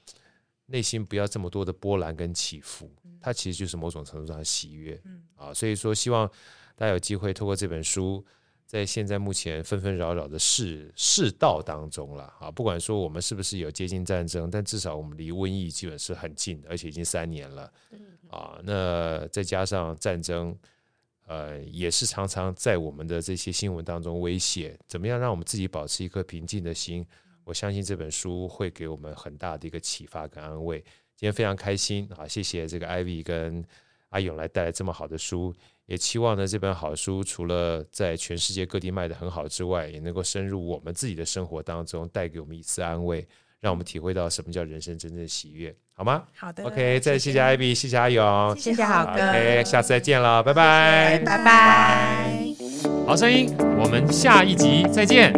[SPEAKER 1] 内心不要这么多的波澜跟起伏，它其实就是某种程度上的喜悦。嗯啊，所以说希望大家有机会透过这本书。在现在目前纷纷扰扰的世世道当中了啊，不管说我们是不是有接近战争，但至少我们离瘟疫基本是很近的，而且已经三年了啊。那再加上战争，呃，也是常常在我们的这些新闻当中威胁。怎么样让我们自己保持一颗平静的心？我相信这本书会给我们很大的一个启发跟安慰。今天非常开心啊，谢谢这个 Ivy 跟阿勇来带来这么好的书。也期望呢，这本好书除了在全世界各地卖的很好之外，也能够深入我们自己的生活当中，带给我们一丝安慰，让我们体会到什么叫人生真正的喜悦，好吗？
[SPEAKER 4] 好的
[SPEAKER 1] ，OK，再谢谢艾比谢谢阿勇，
[SPEAKER 4] 谢谢好哥
[SPEAKER 1] ，OK，下次再见了，拜拜，
[SPEAKER 4] 拜拜，
[SPEAKER 1] 好声音，我们下一集再见。